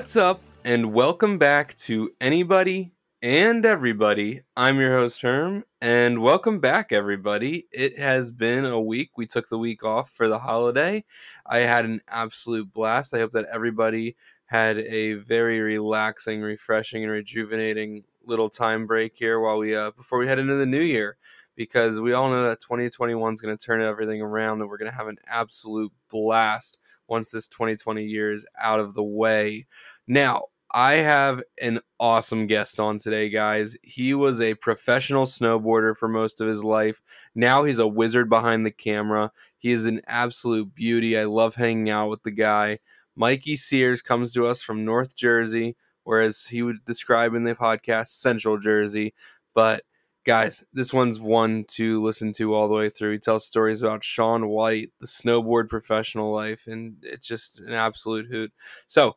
What's up, and welcome back to Anybody and Everybody. I'm your host, Herm, and welcome back, everybody. It has been a week. We took the week off for the holiday. I had an absolute blast. I hope that everybody had a very relaxing, refreshing, and rejuvenating little time break here while we uh, before we head into the new year because we all know that 2021 is going to turn everything around and we're going to have an absolute blast once this 2020 year is out of the way. Now, I have an awesome guest on today, guys. He was a professional snowboarder for most of his life. Now he's a wizard behind the camera. He is an absolute beauty. I love hanging out with the guy. Mikey Sears comes to us from North Jersey, whereas he would describe in the podcast Central Jersey. But guys, this one's one to listen to all the way through. He tells stories about Shaun White, the snowboard professional life, and it's just an absolute hoot. So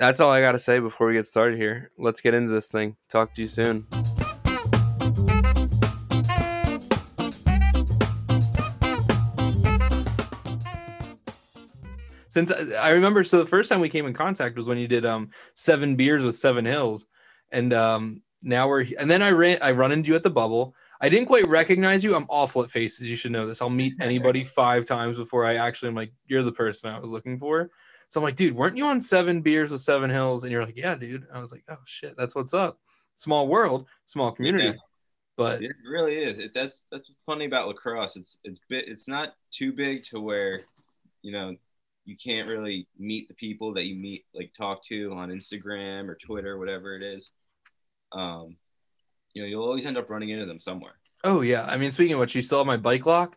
that's all I got to say before we get started here. Let's get into this thing. Talk to you soon. Since I remember, so the first time we came in contact was when you did um seven beers with seven hills, and um now we're and then I ran I run into you at the bubble. I didn't quite recognize you. I'm awful at faces. You should know this. I'll meet anybody five times before I actually am like, you're the person I was looking for. So I'm like, dude, weren't you on seven beers with seven hills? And you're like, yeah, dude. I was like, oh shit, that's what's up. Small world, small community. Yeah. But it really is. It, that's that's funny about lacrosse. It's it's bit it's not too big to where, you know, you can't really meet the people that you meet like talk to on Instagram or Twitter, whatever it is. Um, you know, you'll always end up running into them somewhere. Oh yeah. I mean, speaking of which, you still have my bike lock.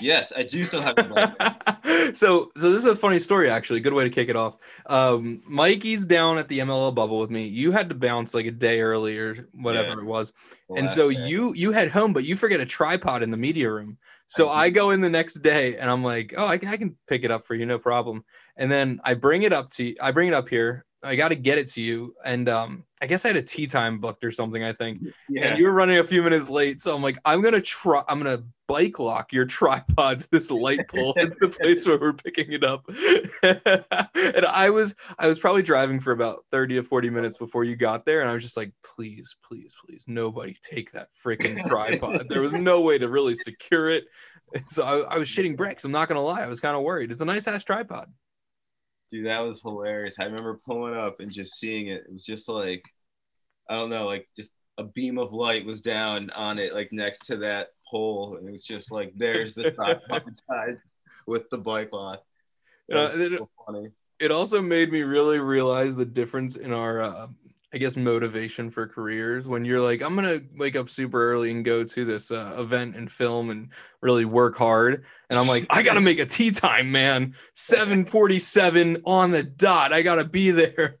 Yes, I do still have so, so this is a funny story, actually. Good way to kick it off. Um, Mikey's down at the MLL bubble with me. You had to bounce like a day early or whatever yeah. it was, the and so day. you you head home, but you forget a tripod in the media room. So I, I go in the next day, and I'm like, oh, I, I can pick it up for you, no problem. And then I bring it up to I bring it up here, I got to get it to you. And um, I guess I had a tee time booked or something, I think. Yeah. And you were running a few minutes late. So I'm like, I'm going to try, I'm going to bike lock your tripod to this light pole in the place where we're picking it up. and I was, I was probably driving for about 30 to 40 minutes before you got there. And I was just like, please, please, please, nobody take that freaking tripod. there was no way to really secure it. So I, I was shitting bricks. I'm not going to lie. I was kind of worried. It's a nice ass tripod. Dude, that was hilarious. I remember pulling up and just seeing it. It was just like, I don't know, like just a beam of light was down on it, like next to that pole, and it was just like, there's the side with the bike lock. It, uh, so it, it also made me really realize the difference in our uh, I guess motivation for careers when you're like, I'm gonna wake up super early and go to this uh, event and film and really work hard, and I'm like, I gotta make a tee time, man. 7:47 on the dot. I gotta be there.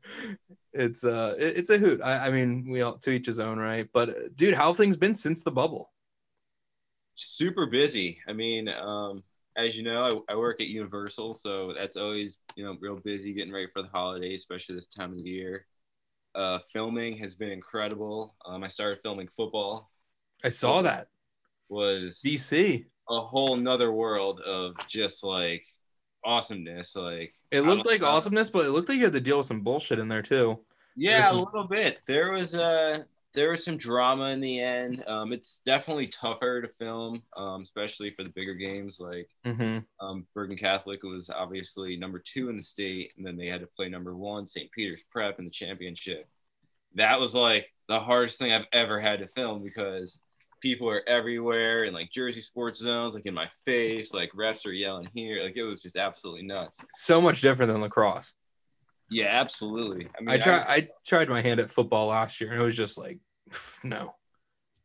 It's uh, it, it's a hoot. I, I mean, we all to each his own, right? But uh, dude, how have things been since the bubble? Super busy. I mean, um, as you know, I, I work at Universal, so that's always you know real busy getting ready for the holidays, especially this time of the year. Uh, filming has been incredible. Um, I started filming football. I saw that. Was DC a whole nother world of just like awesomeness. Like it looked like know. awesomeness, but it looked like you had to deal with some bullshit in there too. Yeah, a little bit. There was uh there was some drama in the end. Um, it's definitely tougher to film, um, especially for the bigger games. Like mm-hmm. um, Bergen Catholic was obviously number two in the state, and then they had to play number one, St. Peter's Prep, in the championship. That was like the hardest thing I've ever had to film because people are everywhere and like Jersey sports zones, like in my face, like refs are yelling here. Like it was just absolutely nuts. So much different than lacrosse. Yeah, absolutely. I mean, I tried. I, I tried my hand at football last year, and it was just like, no,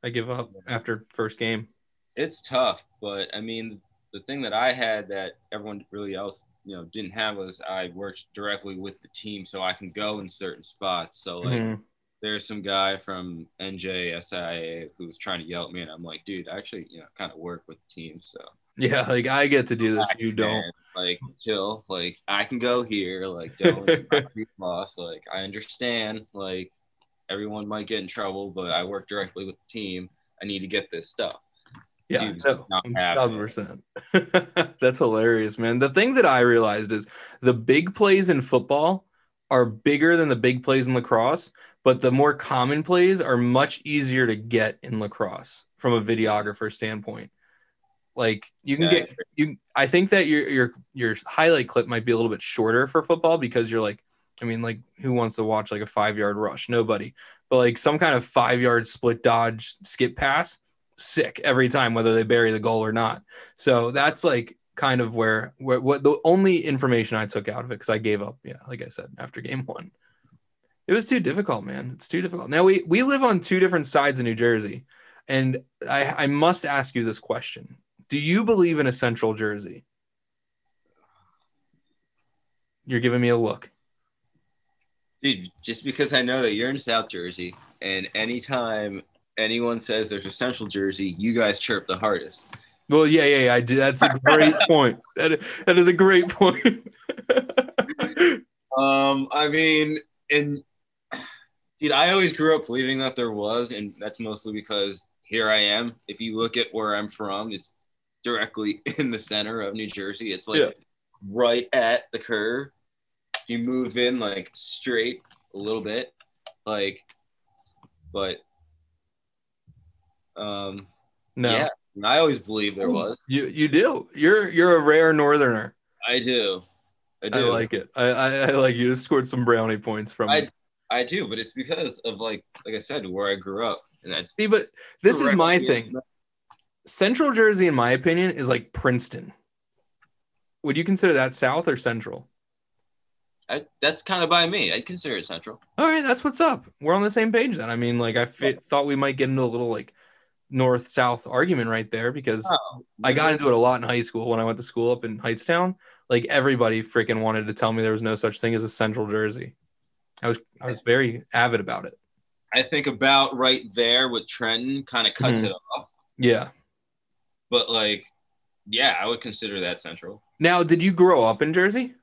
I give up after first game. It's tough, but I mean, the thing that I had that everyone really else, you know, didn't have was I worked directly with the team, so I can go in certain spots. So like, mm-hmm. there's some guy from NJSIA who was trying to yell at me, and I'm like, dude, I actually, you know, kind of work with the team, so. Yeah, like I get to do this, you don't like chill like i can go here like don't be lost like i understand like everyone might get in trouble but i work directly with the team i need to get this stuff Yeah, no, thousand percent. That's hilarious, man. The thing that I realized is the big plays in football are bigger than the big plays in lacrosse, but the more common plays are much easier to get in lacrosse from a videographer standpoint. Like you can yeah. get you I think that your your your highlight clip might be a little bit shorter for football because you're like I mean like who wants to watch like a 5-yard rush? Nobody. But like some kind of 5-yard split dodge skip pass, sick every time whether they bury the goal or not. So that's like kind of where, where what the only information I took out of it because I gave up. Yeah, like I said after game one, it was too difficult, man. It's too difficult. Now we we live on two different sides of New Jersey, and I I must ask you this question: Do you believe in a central Jersey? You're giving me a look. Dude, just because I know that you're in South Jersey, and anytime anyone says there's a central Jersey, you guys chirp the hardest. Well, yeah, yeah, yeah. I do. That's a great point. That that is a great point. um, I mean, and dude, I always grew up believing that there was, and that's mostly because here I am. If you look at where I'm from, it's directly in the center of New Jersey. It's like yeah. right at the curve. You move in like straight a little bit, like, but um, no. Yeah, I always believe there was. You you do. You're you're a rare northerner. I do. I do. I like it. I, I, I like you. Just scored some brownie points from I, I do, but it's because of like like I said, where I grew up. And that's see, but this is my thing. Central Jersey, in my opinion, is like Princeton. Would you consider that South or Central? I, that's kind of by me. I consider it Central. All right, that's what's up. We're on the same page then. I mean, like I thought we might get into a little like north south argument right there because oh, I got into it a lot in high school when I went to school up in Hightstown. Like everybody freaking wanted to tell me there was no such thing as a central Jersey. I was I was very avid about it. I think about right there with Trenton kind of cuts mm-hmm. it off. Yeah. But like, yeah, I would consider that central. Now, did you grow up in Jersey?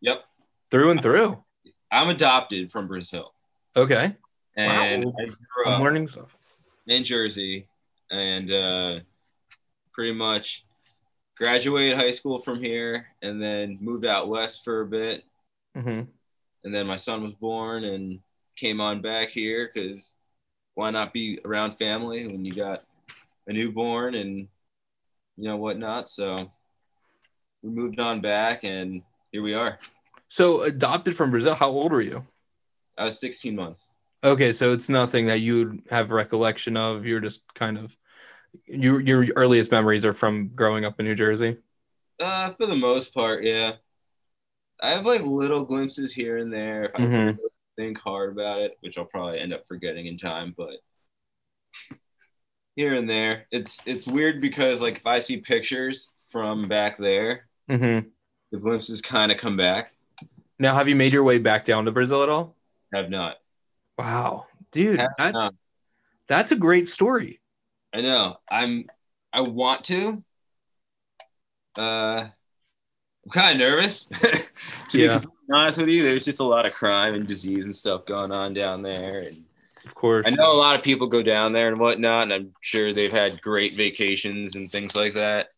Yep. Through and through. I'm adopted from Brazil. Okay. And wow. I'm learning stuff in Jersey and uh, pretty much graduated high school from here and then moved out west for a bit. Mm-hmm. And then my son was born and came on back here because why not be around family when you got a newborn and you know whatnot. So we moved on back and here we are. So adopted from Brazil, how old were you? I was 16 months. Okay, so it's nothing that you have recollection of. You're just kind of your your earliest memories are from growing up in New Jersey. Uh, for the most part, yeah. I have like little glimpses here and there if I mm-hmm. think hard about it, which I'll probably end up forgetting in time, but here and there. It's it's weird because like if I see pictures from back there, mm-hmm. the glimpses kind of come back. Now, have you made your way back down to Brazil at all? Have not. Wow, dude, that's that's a great story. I know. I'm. I want to. Uh, I'm kind of nervous. to yeah. be honest with you, there's just a lot of crime and disease and stuff going on down there, and of course, I know a lot of people go down there and whatnot, and I'm sure they've had great vacations and things like that.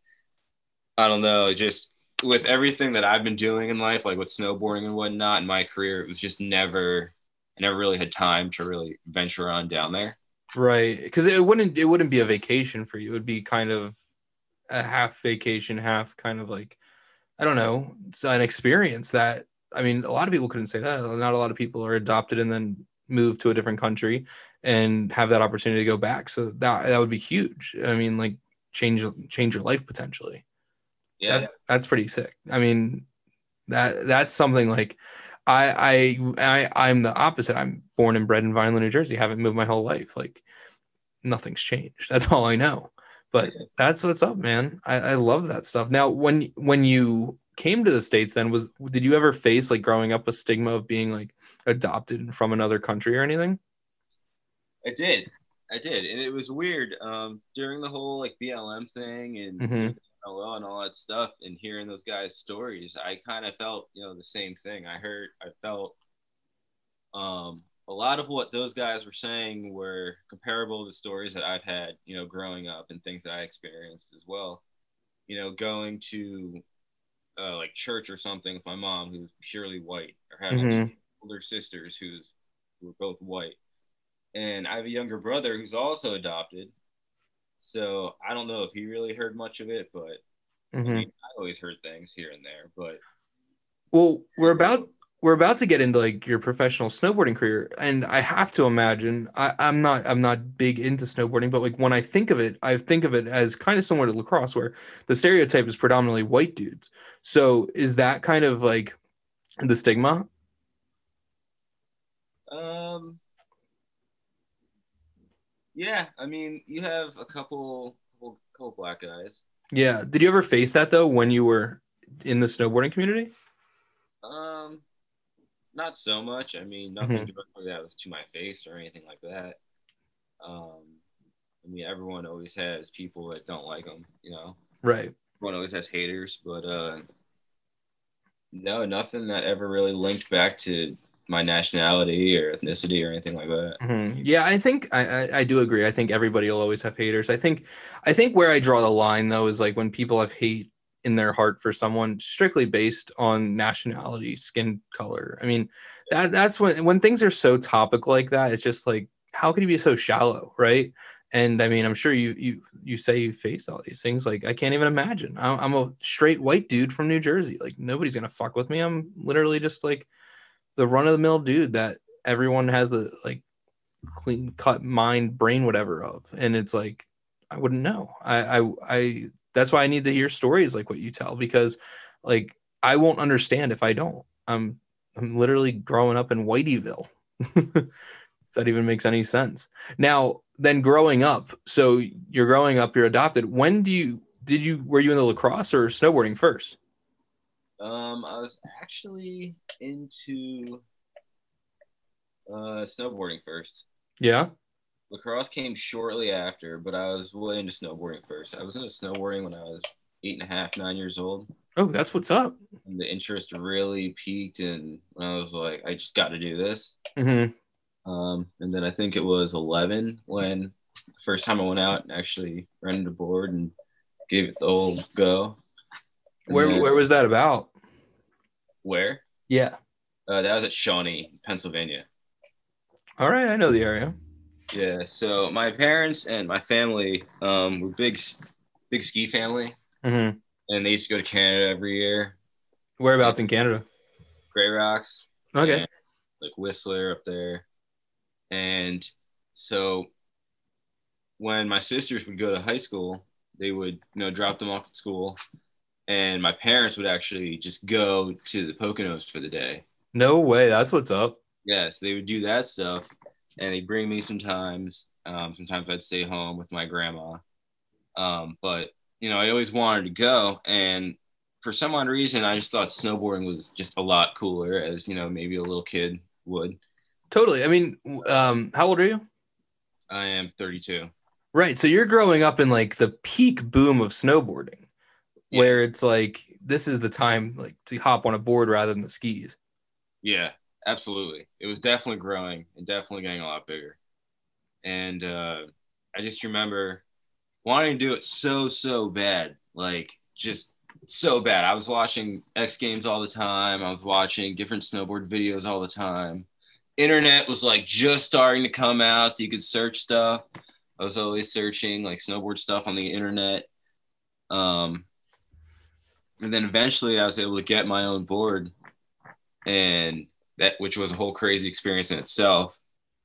I don't know, just with everything that I've been doing in life, like with snowboarding and whatnot in my career, it was just never I never really had time to really venture on down there. Right, because it wouldn't it wouldn't be a vacation for you. It would be kind of a half vacation, half kind of like I don't know, it's an experience that I mean, a lot of people couldn't say that. Not a lot of people are adopted and then move to a different country and have that opportunity to go back. So that that would be huge. I mean, like change change your life potentially. Yeah, that's that's pretty sick. I mean, that that's something like I I I I'm the opposite. I'm born and bred in Vineland, New Jersey. Haven't moved my whole life. Like nothing's changed. That's all I know. But that's what's up, man. I, I love that stuff. Now, when when you came to the states, then was did you ever face like growing up a stigma of being like adopted from another country or anything? I did. I did, and it was weird um, during the whole like BLM thing and mm-hmm. LO and all that stuff and hearing those guys' stories, I kind of felt, you know, the same thing. I heard, I felt um, a lot of what those guys were saying were comparable to stories that I've had, you know, growing up and things that I experienced as well. You know, going to uh, like church or something with my mom who's purely white, or having mm-hmm. Older sisters who's who are both white, and I have a younger brother who's also adopted. So I don't know if he really heard much of it, but mm-hmm. I, mean, I always heard things here and there. But well, we're about we're about to get into like your professional snowboarding career and i have to imagine I, i'm not i'm not big into snowboarding but like when i think of it i think of it as kind of similar to lacrosse where the stereotype is predominantly white dudes so is that kind of like the stigma um yeah i mean you have a couple couple, couple black guys yeah did you ever face that though when you were in the snowboarding community um not so much. I mean, nothing mm-hmm. that was to my face or anything like that. Um, I mean, everyone always has people that don't like them, you know. Right. Everyone always has haters, but uh, no, nothing that ever really linked back to my nationality or ethnicity or anything like that. Mm-hmm. Yeah, I think I, I, I do agree. I think everybody will always have haters. I think I think where I draw the line though is like when people have hate in their heart for someone strictly based on nationality, skin color. I mean, that that's when when things are so topic like that, it's just like how could you be so shallow, right? And I mean, I'm sure you you you say you face all these things. Like I can't even imagine. I'm, I'm a straight white dude from New Jersey. Like nobody's gonna fuck with me. I'm literally just like the run of the mill dude that everyone has the like clean cut mind brain whatever of and it's like i wouldn't know i i i that's why I need to hear stories like what you tell because like I won't understand if I don't. I'm I'm literally growing up in Whiteyville. if that even makes any sense. Now, then growing up, so you're growing up, you're adopted. When do you did you were you in the lacrosse or snowboarding first? Um, I was actually into uh snowboarding first. Yeah. Lacrosse came shortly after, but I was way into snowboarding first. I was into snowboarding when I was eight and a half, nine years old. Oh, that's what's up. And the interest really peaked, and I was like, I just got to do this. Mm-hmm. Um, and then I think it was 11 when the first time I went out and actually rented a board and gave it the old go. And where then, where was that about? Where? Yeah. Uh, that was at Shawnee, Pennsylvania. All right, I know the area. Yeah. So my parents and my family um, were big, big ski family, mm-hmm. and they used to go to Canada every year. Whereabouts in Canada? Gray Rocks. Okay. like Whistler up there, and so when my sisters would go to high school, they would you know drop them off at school, and my parents would actually just go to the Poconos for the day. No way. That's what's up. Yes, they would do that stuff and they bring me sometimes. Um, sometimes I'd stay home with my grandma. Um, but you know, I always wanted to go, and for some odd reason, I just thought snowboarding was just a lot cooler, as you know, maybe a little kid would. Totally. I mean, um, how old are you? I am 32. Right. So you're growing up in like the peak boom of snowboarding, yeah. where it's like this is the time like to hop on a board rather than the skis. Yeah absolutely. It was definitely growing and definitely getting a lot bigger. And uh, I just remember wanting to do it so, so bad. Like, just so bad. I was watching X Games all the time. I was watching different snowboard videos all the time. Internet was like just starting to come out, so you could search stuff. I was always searching like snowboard stuff on the internet. Um, and then eventually I was able to get my own board and that which was a whole crazy experience in itself.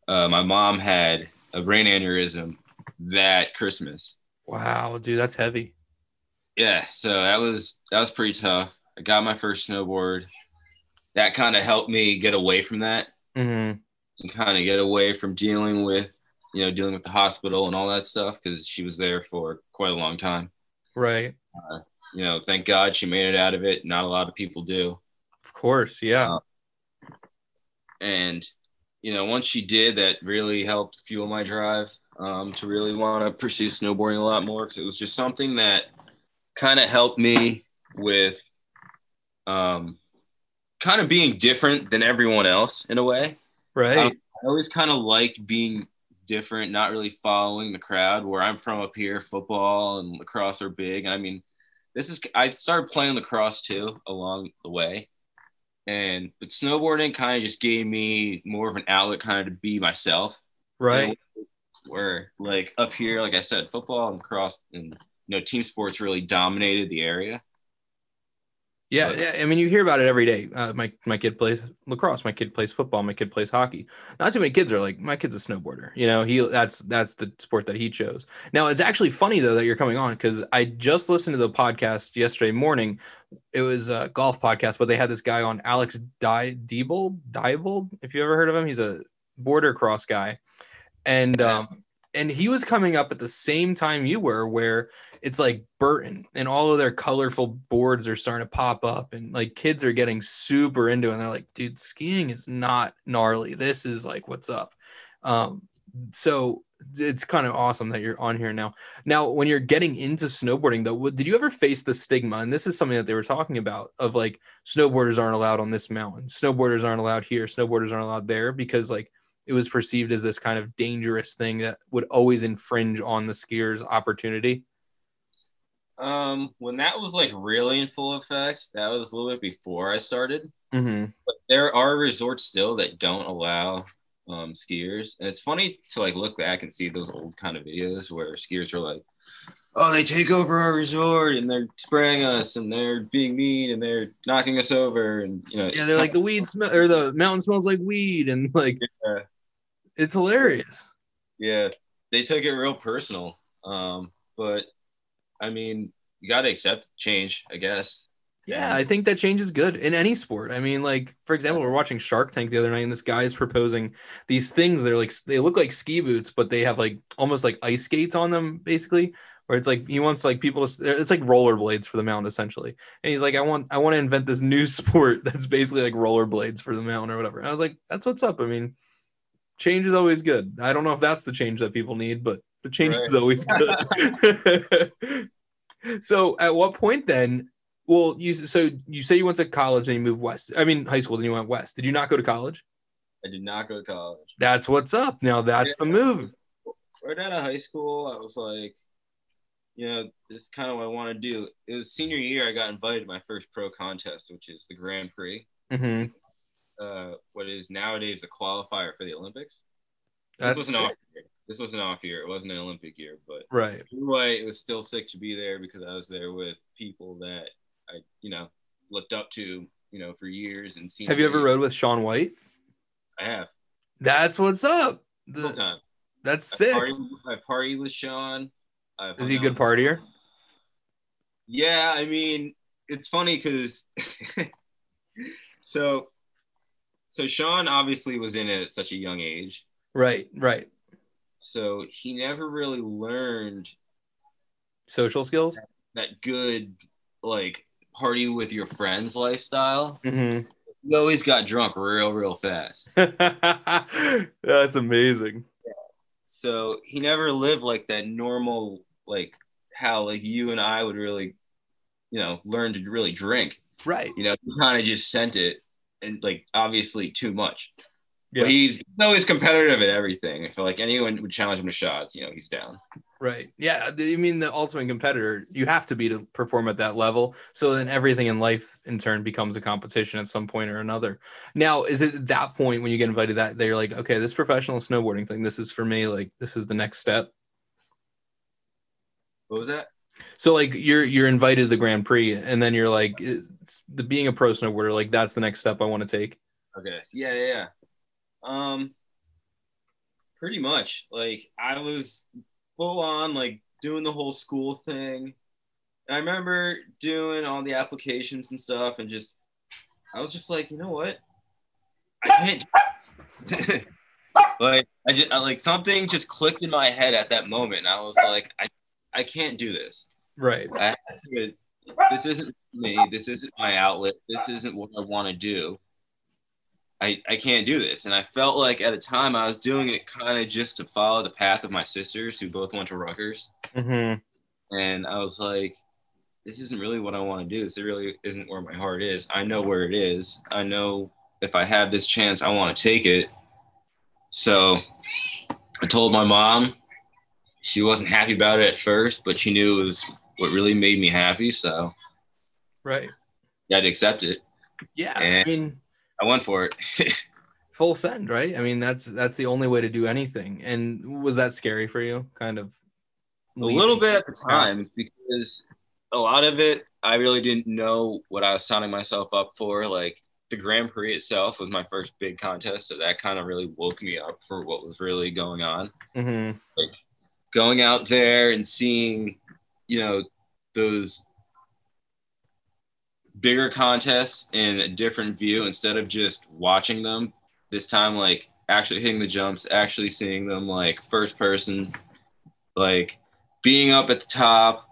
Uh, my mom had a brain aneurysm that Christmas. Wow, dude, that's heavy. Yeah, so that was that was pretty tough. I got my first snowboard. That kind of helped me get away from that mm-hmm. and kind of get away from dealing with you know dealing with the hospital and all that stuff because she was there for quite a long time. Right. Uh, you know, thank God she made it out of it. Not a lot of people do. Of course, yeah. Uh, and you know once she did that really helped fuel my drive um, to really want to pursue snowboarding a lot more because it was just something that kind of helped me with um, kind of being different than everyone else in a way right I always kind of liked being different, not really following the crowd. Where I'm from up here, football and lacrosse are big. I mean, this is I started playing lacrosse too along the way, and but snowboarding kind of just gave me more of an outlet, kind of to be myself. Right. You know, where like up here, like I said, football and lacrosse and you know team sports really dominated the area. Yeah, yeah. I mean, you hear about it every day. Uh, my my kid plays lacrosse. My kid plays football. My kid plays hockey. Not too many kids are like, my kid's a snowboarder. You know, he that's that's the sport that he chose. Now it's actually funny though that you're coming on because I just listened to the podcast yesterday morning. It was a golf podcast, but they had this guy on, Alex Die Deibold. Deibold, if you ever heard of him, he's a border cross guy, and um, and he was coming up at the same time you were, where it's like Burton and all of their colorful boards are starting to pop up and like kids are getting super into it and they're like, dude, skiing is not gnarly. This is like what's up. Um, so it's kind of awesome that you're on here now. Now, when you're getting into snowboarding, though, did you ever face the stigma? And this is something that they were talking about of like snowboarders aren't allowed on this mountain, snowboarders aren't allowed here, snowboarders aren't allowed there because like it was perceived as this kind of dangerous thing that would always infringe on the skier's opportunity. Um, when that was like really in full effect, that was a little bit before I started. Mm-hmm. But there are resorts still that don't allow um, skiers, and it's funny to like look back and see those old kind of videos where skiers are like, "Oh, they take over our resort and they're spraying us and they're being mean and they're knocking us over and you know." Yeah, they're like the weed smell or the mountain smells like weed and like, yeah. it's hilarious. Yeah, they took it real personal. Um, but I mean, you got to accept change, I guess. Yeah, I think that change is good in any sport. I mean, like for example, we're watching Shark Tank the other night, and this guy is proposing these things. They're like they look like ski boots, but they have like almost like ice skates on them, basically. Where it's like he wants like people to it's like rollerblades for the mountain essentially. And he's like, I want I want to invent this new sport that's basically like rollerblades for the mountain or whatever. And I was like, that's what's up. I mean, change is always good. I don't know if that's the change that people need, but the change right. is always good. so at what point then? Well, you so you say you went to college and you moved west. I mean, high school, then you went west. Did you not go to college? I did not go to college. That's what's up. Now that's yeah. the move. Right out of high school, I was like, you know, this is kind of what I want to do. It was senior year. I got invited to my first pro contest, which is the Grand Prix. Mm-hmm. Uh, what is nowadays a qualifier for the Olympics. That's this was an off year. This was an off year. It wasn't an Olympic year, but right. Anyway, it was still sick to be there because I was there with people that I, you know, looked up to, you know, for years and seen. Have you ever rode with Shaun White? I have. That's what's up. The, time. That's I sick. Party, I party with Shaun. Is he a good partier? Yeah, I mean, it's funny because so so Shaun obviously was in it at such a young age. Right, right. So he never really learned social skills. That, that good like party with your friends lifestyle. Mm-hmm. He always got drunk real, real fast. That's amazing. Yeah. So he never lived like that normal, like how like you and I would really, you know, learn to really drink. Right. You know, kind of just sent it and like obviously too much. Yeah. But he's, he's always competitive at everything. I feel like anyone would challenge him to shots, you know, he's down. Right. Yeah. I mean, the ultimate competitor, you have to be to perform at that level. So then everything in life, in turn, becomes a competition at some point or another. Now, is it at that point when you get invited that they're like, okay, this professional snowboarding thing, this is for me. Like, this is the next step. What was that? So like you're you're invited to the Grand Prix, and then you're like, the being a pro snowboarder, like that's the next step I want to take. Okay. Yeah. Yeah. Yeah. Um, pretty much. Like I was full on like doing the whole school thing. And I remember doing all the applications and stuff, and just I was just like, you know what, I can't. like I just I, like something just clicked in my head at that moment, and I was like, I I can't do this. Right. I to, this isn't me. This isn't my outlet. This isn't what I want to do. I, I can't do this. And I felt like at a time I was doing it kind of just to follow the path of my sisters who both went to Rutgers. Mm-hmm. And I was like, this isn't really what I want to do. This really isn't where my heart is. I know where it is. I know if I have this chance, I want to take it. so I told my mom. She wasn't happy about it at first, but she knew it was what really made me happy. So, right, I had to accept it. Yeah, and I mean, I went for it. full send, right? I mean, that's that's the only way to do anything. And was that scary for you? Kind of a little bit at the time because a lot of it I really didn't know what I was signing myself up for. Like the Grand Prix itself was my first big contest, so that kind of really woke me up for what was really going on. Mm-hmm. Like going out there and seeing, you know, those bigger contests in a different view instead of just watching them. This time, like actually hitting the jumps, actually seeing them like first person, like being up at the top,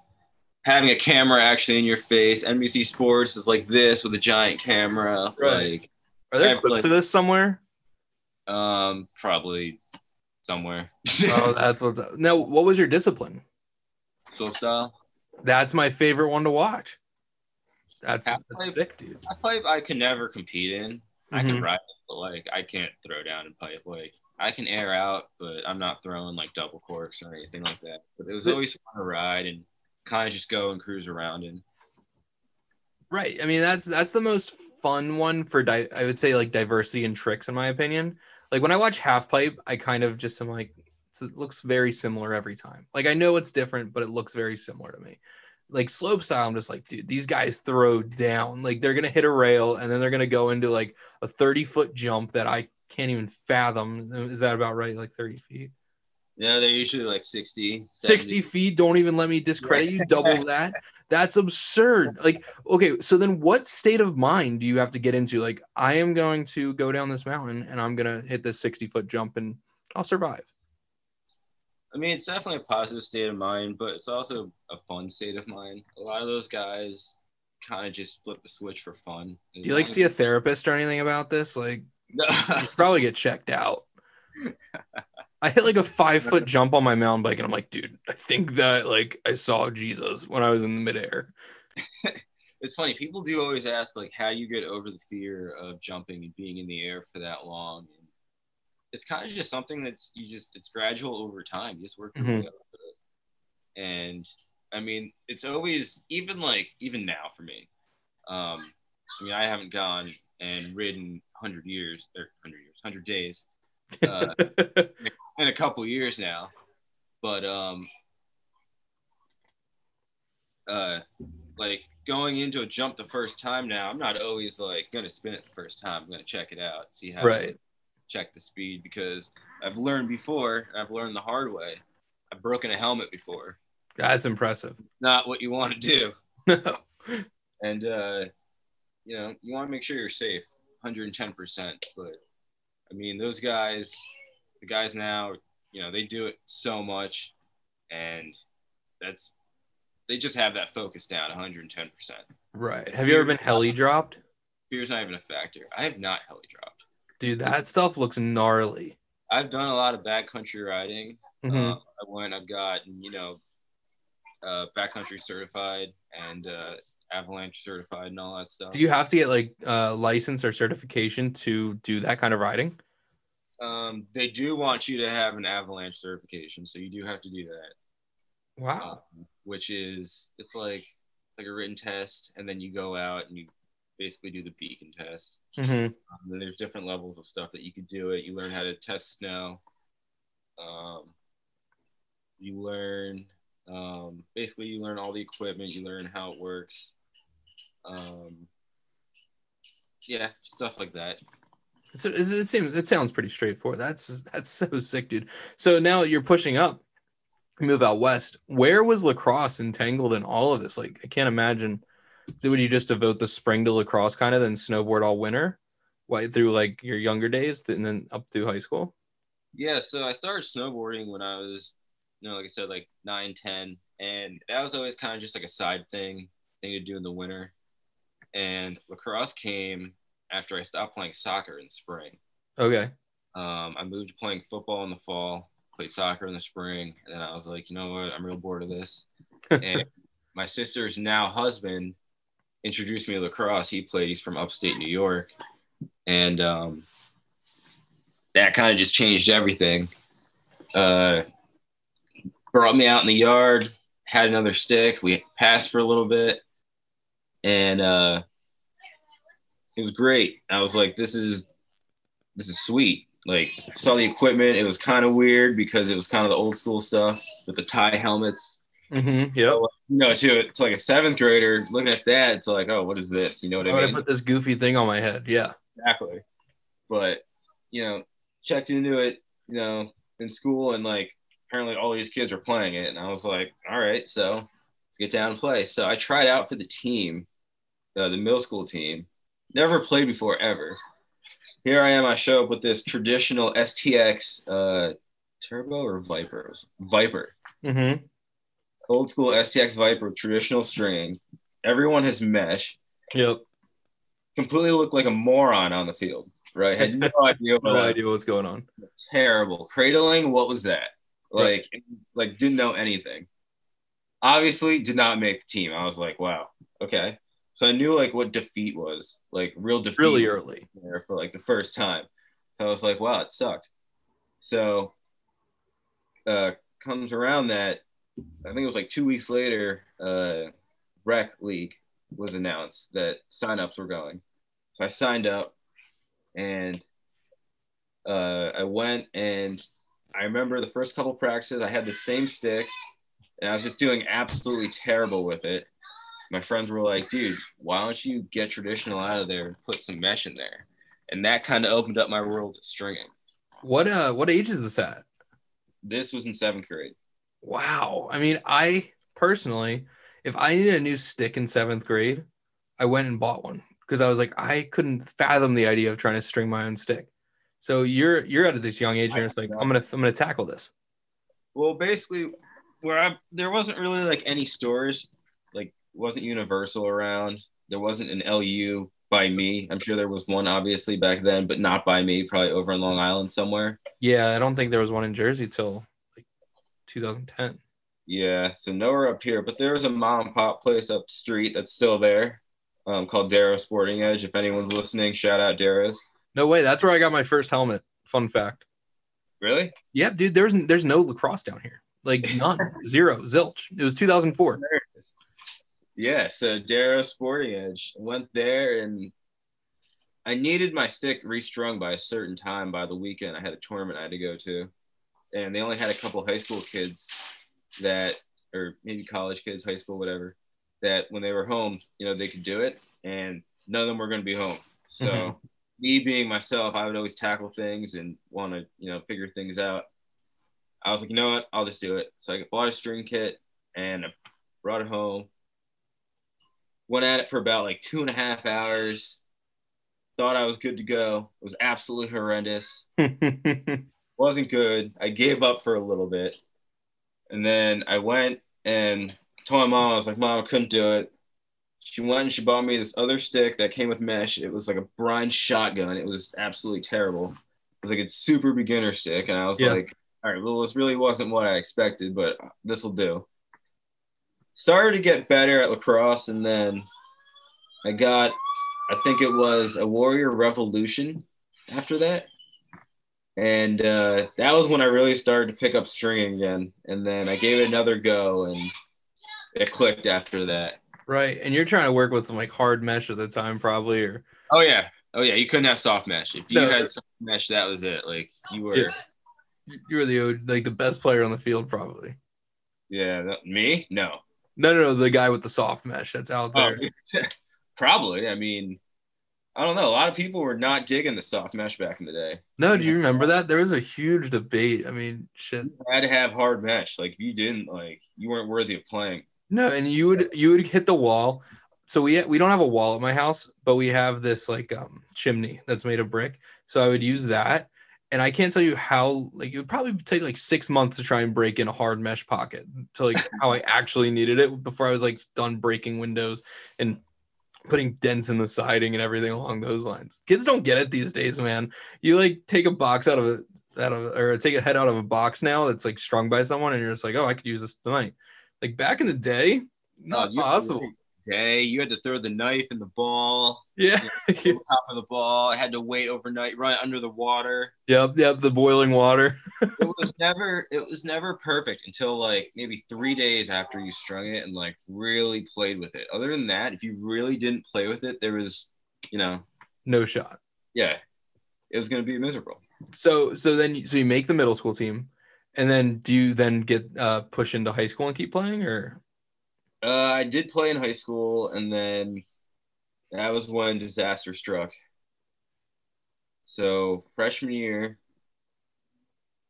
having a camera actually in your face. NBC Sports is like this with a giant camera. Right. Like, are there clips like, of this somewhere? Um, probably somewhere. oh, that's what's up. Now, what was your discipline? Slopestyle. That's my favorite one to watch. That's, that's sick, dude. I pipe I can never compete in. Mm-hmm. I can mm-hmm. ride, but like I can't throw down and pipe. Like I can air out, but I'm not throwing like double corks or anything like that. But it was always fun to ride and kind of just go and cruise around and. Right. I mean, that's that's the most fun one for di- I would say like diversity and tricks in my opinion. Like when I watch half pipe, I kind of just am like it looks very similar every time. Like I know it's different, but it looks very similar to me. Like slope style, I'm just like, dude, these guys throw down. Like they're gonna hit a rail and then they're gonna go into like a 30 foot jump that I can't even fathom. Is that about right? Like 30 feet? Yeah, they're usually like 60, 60 feet. Don't even let me discredit you. Double that. That's absurd. Like, okay, so then what state of mind do you have to get into? Like, I am going to go down this mountain and I'm going to hit this 60 foot jump and I'll survive. I mean, it's definitely a positive state of mind, but it's also a fun state of mind. A lot of those guys kind of just flip the switch for fun. Do you like see a therapist or anything about this? Like, no. probably get checked out. I hit like a five foot jump on my mountain bike, and I'm like, dude, I think that like I saw Jesus when I was in the midair. it's funny. People do always ask like how you get over the fear of jumping and being in the air for that long. It's kind of just something that's you just it's gradual over time. You just work your mm-hmm. way up it. And I mean, it's always even like even now for me. Um, I mean, I haven't gone and ridden 100 years or 100 years, 100 days. Uh, in a couple years now. But um uh like going into a jump the first time now, I'm not always like gonna spin it the first time. I'm gonna check it out, see how right. Check the speed because I've learned before, I've learned the hard way. I've broken a helmet before. That's impressive. Not what you want to do. No. and uh you know, you want to make sure you're safe 110%. But I mean, those guys, the guys now, you know, they do it so much, and that's they just have that focus down 110 percent. Right. Have you ever been heli dropped? Fear's not even a factor. I have not heli dropped. Dude, that stuff looks gnarly. I've done a lot of backcountry riding. Mm-hmm. Uh, I went. I've got you know, uh, backcountry certified and uh, avalanche certified and all that stuff. Do you have to get like uh, license or certification to do that kind of riding? Um, they do want you to have an avalanche certification, so you do have to do that. Wow. Um, which is it's like like a written test, and then you go out and you basically do the beacon test. Mm-hmm. Um, then there's different levels of stuff that you could do it. You learn how to test snow. Um, you learn um, basically you learn all the equipment. You learn how it works. Um, yeah, stuff like that. So it seems it sounds pretty straightforward. That's that's so sick, dude. So now you're pushing up, move out west. Where was lacrosse entangled in all of this? Like I can't imagine. Would you just devote the spring to lacrosse kind of, then snowboard all winter, right through like your younger days, and then up through high school? Yeah, so I started snowboarding when I was, you know, like I said, like nine, ten, and that was always kind of just like a side thing, thing to do in the winter. And lacrosse came after I stopped playing soccer in spring. Okay. Um, I moved to playing football in the fall, played soccer in the spring, and then I was like, you know what, I'm real bored of this. and my sister's now husband introduced me to lacrosse. He played. He's from upstate New York, and um, that kind of just changed everything. Uh, brought me out in the yard, had another stick. We passed for a little bit, and uh, it was great. I was like, "This is this is sweet." Like, saw the equipment. It was kind of weird because it was kind of the old school stuff with the tie helmets. Mm-hmm. Yeah. So, you know, to to like a seventh grader looking at that, it's like, oh, what is this? You know what I mean? I put this goofy thing on my head. Yeah. Exactly. But you know, checked into it, you know, in school, and like apparently all these kids were playing it, and I was like, all right, so let's get down and play. So I tried out for the team, uh, the middle school team. Never played before ever. Here I am. I show up with this traditional STX uh, Turbo or Viper. Viper. Mm-hmm. Old school STX Viper, traditional string. Everyone has mesh. Yep. Completely looked like a moron on the field right? Had no idea. no idea what's going on. Terrible cradling. What was that? Like, right. like didn't know anything. Obviously, did not make the team. I was like, wow, okay. So I knew like what defeat was, like real defeat. Really early. For like the first time. So I was like, wow, it sucked. So uh comes around that I think it was like two weeks later, uh rec league was announced that signups were going. So I signed up and uh, I went and I remember the first couple practices I had the same stick and I was just doing absolutely terrible with it. My friends were like, dude, why don't you get traditional out of there and put some mesh in there? And that kind of opened up my world to stringing. What uh what age is this at? This was in seventh grade. Wow. I mean, I personally, if I needed a new stick in seventh grade, I went and bought one because I was like, I couldn't fathom the idea of trying to string my own stick. So you're you're at this young age and it's like, I'm gonna I'm gonna tackle this. Well, basically, where I there wasn't really like any stores, like wasn't Universal around. There wasn't an LU by me. I'm sure there was one obviously back then, but not by me. Probably over in Long Island somewhere. Yeah, I don't think there was one in Jersey till 2010. Yeah, so nowhere up here, but there was a mom and pop place up the street that's still there um, called Darrow Sporting Edge. If anyone's listening, shout out Darrow's. No way, that's where I got my first helmet. Fun fact. Really? Yeah, dude. There's there's no lacrosse down here. Like none, zero, zilch. It was 2004. Yeah, so Darrow Sporting Edge went there, and I needed my stick restrung by a certain time by the weekend. I had a tournament I had to go to, and they only had a couple high school kids that, or maybe college kids, high school, whatever that when they were home, you know, they could do it, and none of them were going to be home. So, mm-hmm. me being myself, I would always tackle things and want to, you know, figure things out. I was like, you know what, I'll just do it. So I bought a string kit and I brought it home. Went at it for about like two and a half hours. Thought I was good to go. It was absolutely horrendous. Wasn't good. I gave up for a little bit. And then I went and told my mom, I was like, Mom, I couldn't do it. She went and she bought me this other stick that came with mesh. It was like a brine shotgun. It was absolutely terrible. It was like a super beginner stick. And I was yeah. like, all right, well, this really wasn't what I expected, but this will do. Started to get better at lacrosse. And then I got, I think it was a Warrior Revolution after that and uh, that was when I really started to pick up stringing again. And then I gave it another go, and it clicked after that. Right. And you're trying to work with some like hard mesh at the time, probably, or oh yeah, oh yeah, you couldn't have soft mesh. If you no, had soft mesh, that was it. Like you were, yeah. you were the like the best player on the field, probably. Yeah, that, me? No. No, no, no, the guy with the soft mesh that's out oh, there. Oh, probably. I mean, I don't know. A lot of people were not digging the soft mesh back in the day. No, do you remember that? There was a huge debate. I mean, shit. You had to have hard mesh. Like if you didn't, like you weren't worthy of playing. No, and you would you would hit the wall. So we we don't have a wall at my house, but we have this like um, chimney that's made of brick. So I would use that, and I can't tell you how like it would probably take like six months to try and break in a hard mesh pocket to like how I actually needed it before I was like done breaking windows and putting dents in the siding and everything along those lines. Kids don't get it these days, man. You like take a box out of a out of or take a head out of a box now that's like strung by someone, and you're just like, oh, I could use this tonight. Like back in the day, not possible. Day. You had to throw the knife and the ball. Yeah. You know, top of the ball. I had to wait overnight, run under the water. Yep, yep, the boiling water. it was never it was never perfect until like maybe three days after you strung it and like really played with it. Other than that, if you really didn't play with it, there was, you know, no shot. Yeah. It was gonna be miserable. So so then so you make the middle school team and then do you then get uh push into high school and keep playing or uh, I did play in high school, and then that was when disaster struck. So freshman year,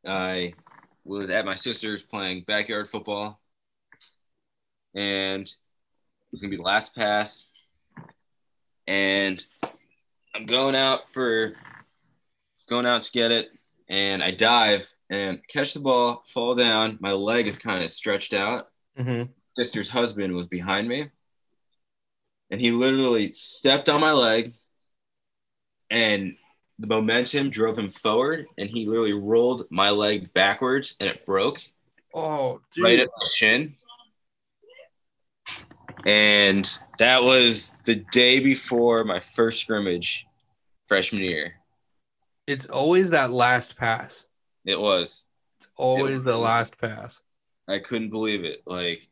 I was at my sister's playing backyard football, and it was gonna be the last pass, and I'm going out for going out to get it, and I dive and catch the ball, fall down. My leg is kind of stretched out. Mm-hmm sister's husband was behind me and he literally stepped on my leg and the momentum drove him forward and he literally rolled my leg backwards and it broke oh dude. right at my shin. And that was the day before my first scrimmage freshman year. It's always that last pass. It was. It's always it was, the last pass. I couldn't believe it. Like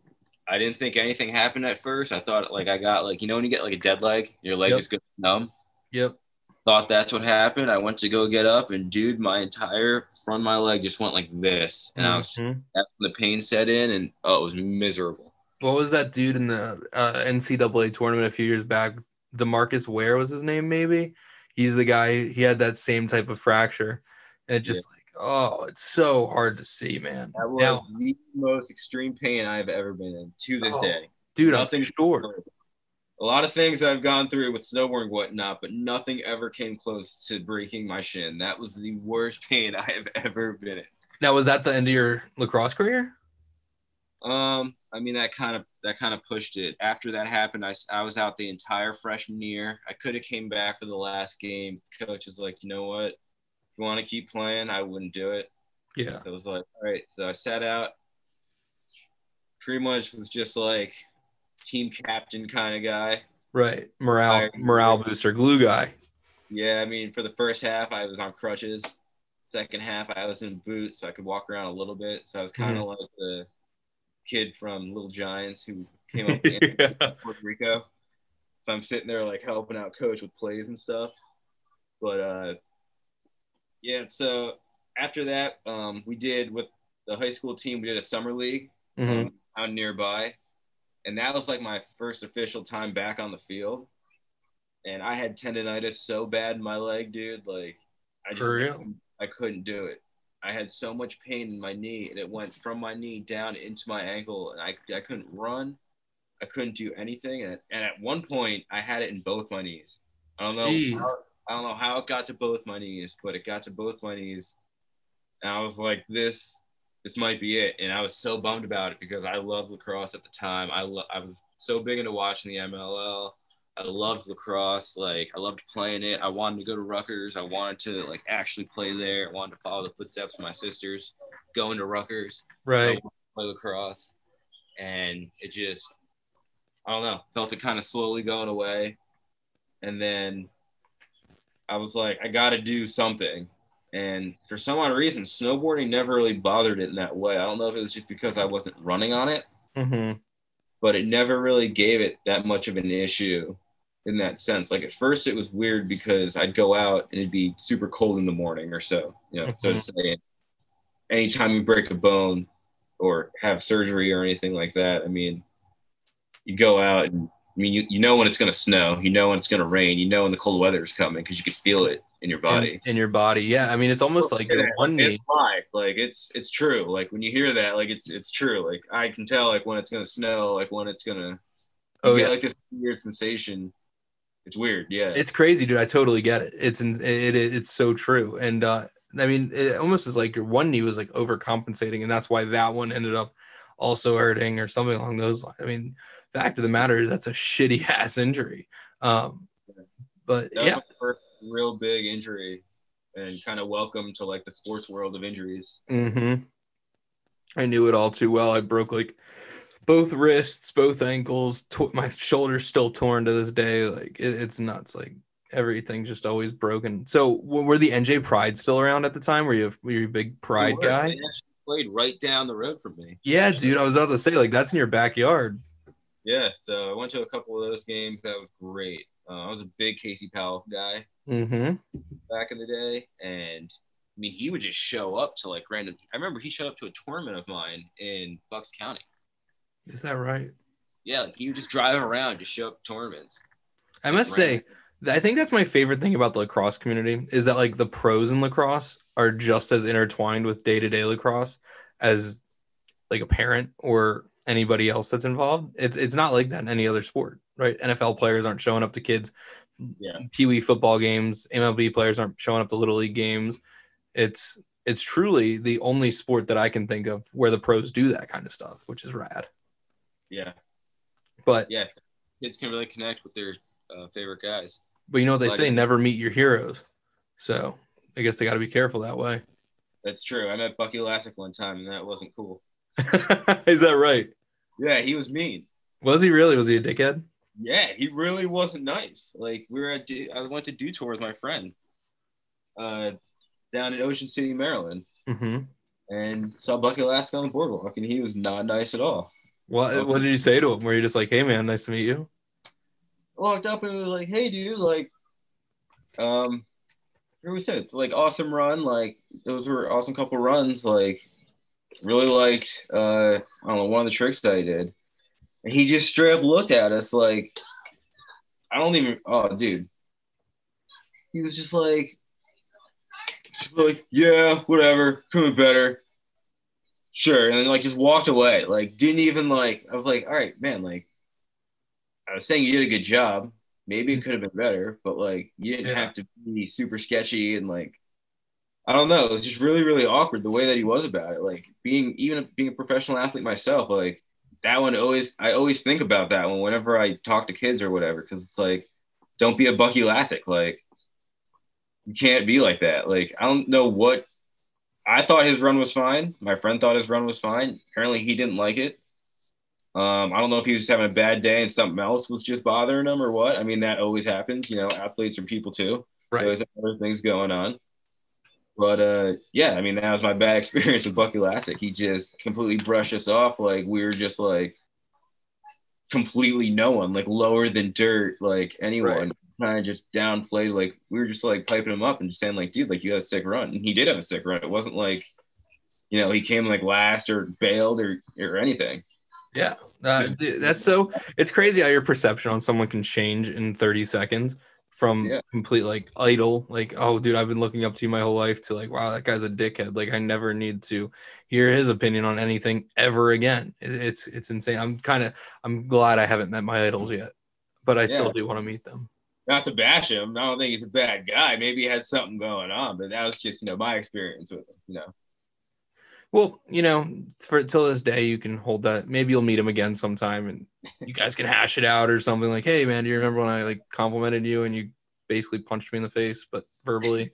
I didn't think anything happened at first. I thought like I got like you know when you get like a dead leg, your leg yep. just goes numb. Yep. Thought that's what happened. I went to go get up, and dude, my entire front of my leg just went like this, and mm-hmm. I was mm-hmm. that's when the pain set in, and oh, it was miserable. What was that dude in the uh, NCAA tournament a few years back? Demarcus Ware was his name, maybe. He's the guy. He had that same type of fracture, and it just yeah. Oh, it's so hard to see, man. That was now, the most extreme pain I've ever been in to this oh, day. Dude, nothing I'm sure. A lot of things I've gone through with snowboarding whatnot, but nothing ever came close to breaking my shin. That was the worst pain I have ever been in. Now, was that the end of your lacrosse career? Um, I mean that kind of that kind of pushed it. After that happened, I, I was out the entire freshman year. I could have came back for the last game. Coach was like, you know what, you want to keep playing, I wouldn't do it. Yeah. So I was like, all right. So I sat out. Pretty much was just like team captain kind of guy. Right. Morale morale booster, glue guy. Yeah, I mean, for the first half, I was on crutches. Second half, I was in boots, so I could walk around a little bit. So I was kind of mm-hmm. like the kid from Little Giants who came up yeah. Puerto Rico. So I'm sitting there like helping out coach with plays and stuff. But uh, yeah, so after that, um, we did with the high school team, we did a summer league mm-hmm. um, out nearby. And that was like my first official time back on the field. And I had tendonitis so bad in my leg, dude. Like, I just couldn't, I couldn't do it. I had so much pain in my knee, and it went from my knee down into my ankle, and I, I couldn't run. I couldn't do anything. And, and at one point, I had it in both my knees. I don't know how, I don't know how it got to both my knees, but it got to both my knees. And I was like, this, this might be it. And I was so bummed about it because I loved lacrosse at the time. I, lo- I was so big into watching the MLL. I loved lacrosse. Like I loved playing it. I wanted to go to Rutgers. I wanted to like actually play there. I wanted to follow the footsteps of my sisters, going to Rutgers. Right. Play lacrosse. And it just, I don't know, felt it kind of slowly going away. And then I was like, I got to do something. And for some odd reason, snowboarding never really bothered it in that way. I don't know if it was just because I wasn't running on it, mm-hmm. but it never really gave it that much of an issue in that sense. Like at first, it was weird because I'd go out and it'd be super cold in the morning or so, you know, mm-hmm. so to mm-hmm. say. Anytime you break a bone or have surgery or anything like that, I mean, you go out and I mean, you, you know when it's going to snow, you know when it's going to rain, you know when the cold weather is coming because you can feel it in your body. In, in, your body, yeah. I mean, it's almost like yeah, one knee. Like, like it's it's true. Like when you hear that, like it's it's true. Like I can tell, like when it's going to snow, like when it's going to. Oh get, yeah. Like this weird sensation. It's weird, yeah. It's crazy, dude. I totally get it. It's it, it it's so true, and uh I mean, it almost is like your one knee was like overcompensating, and that's why that one ended up also hurting or something along those lines. I mean, fact of the matter is that's a shitty ass injury. Um, but yeah, first real big injury, and kind of welcome to like the sports world of injuries. Mm-hmm. I knew it all too well. I broke like both wrists, both ankles. Tw- my shoulder's still torn to this day. Like it, it's nuts. Like everything's just always broken. So were the NJ Pride still around at the time? Were you were you a big Pride guy? played right down the road from me. Yeah, dude. I was about to say like that's in your backyard. Yeah, so I went to a couple of those games. That was great. Uh, I was a big Casey Powell guy mm-hmm. back in the day, and I mean he would just show up to like random. I remember he showed up to a tournament of mine in Bucks County. Is that right? Yeah, like he would just drive around, just show up to tournaments. I must say, I think that's my favorite thing about the lacrosse community is that like the pros in lacrosse are just as intertwined with day to day lacrosse as like a parent or anybody else that's involved. It's it's not like that in any other sport, right? NFL players aren't showing up to kids. Yeah. Pee wee football games, MLB players aren't showing up to little league games. It's it's truly the only sport that I can think of where the pros do that kind of stuff, which is rad. Yeah. But yeah, kids can really connect with their uh, favorite guys. But you know what they say never meet your heroes, so I guess they got to be careful that way. That's true. I met Bucky Lasek one time, and that wasn't cool. Is that right? Yeah, he was mean. Was he really? Was he a dickhead? Yeah, he really wasn't nice. Like we were at, I went to Dew Tour with my friend, uh, down in Ocean City, Maryland, mm-hmm. and saw Bucky Lasek on the boardwalk, and he was not nice at all. What What did you say to him? Were you just like, "Hey, man, nice to meet you"? walked up and was like, "Hey, dude, like, um, what we said, like, awesome run, like, those were awesome couple runs, like, really liked, uh, I don't know, one of the tricks that I did." And he just straight up looked at us like, I don't even, oh, dude, he was just like, just like, yeah, whatever, could be better. Sure. And then like just walked away. Like didn't even like I was like, all right, man, like I was saying you did a good job. Maybe it could have been better, but like you didn't yeah. have to be super sketchy and like I don't know. It was just really, really awkward the way that he was about it. Like being even being a professional athlete myself, like that one always I always think about that one whenever I talk to kids or whatever, because it's like, don't be a Bucky Lasek. Like you can't be like that. Like I don't know what I thought his run was fine. My friend thought his run was fine. Apparently he didn't like it. Um, I don't know if he was just having a bad day and something else was just bothering him or what. I mean, that always happens. You know, athletes are people too. Right. There's other things going on. But uh, yeah, I mean, that was my bad experience with Bucky Lasek. He just completely brushed us off like we were just like completely no one, like lower than dirt, like anyone. Right. Kind of just downplayed, like we were just like piping him up and just saying, like, dude, like you had a sick run. And he did have a sick run. It wasn't like, you know, he came like last or bailed or or anything. Yeah, uh, that's so. It's crazy how your perception on someone can change in 30 seconds from yeah. complete like idol, like oh dude, I've been looking up to you my whole life, to like wow that guy's a dickhead. Like I never need to hear his opinion on anything ever again. It's it's insane. I'm kind of I'm glad I haven't met my idols yet, but I yeah. still do want to meet them. Not to bash him, I don't think he's a bad guy. Maybe he has something going on, but that was just you know my experience with him. You know. Well, you know, for till this day, you can hold that. Maybe you'll meet him again sometime, and you guys can hash it out or something. Like, hey, man, do you remember when I like complimented you and you basically punched me in the face, but verbally?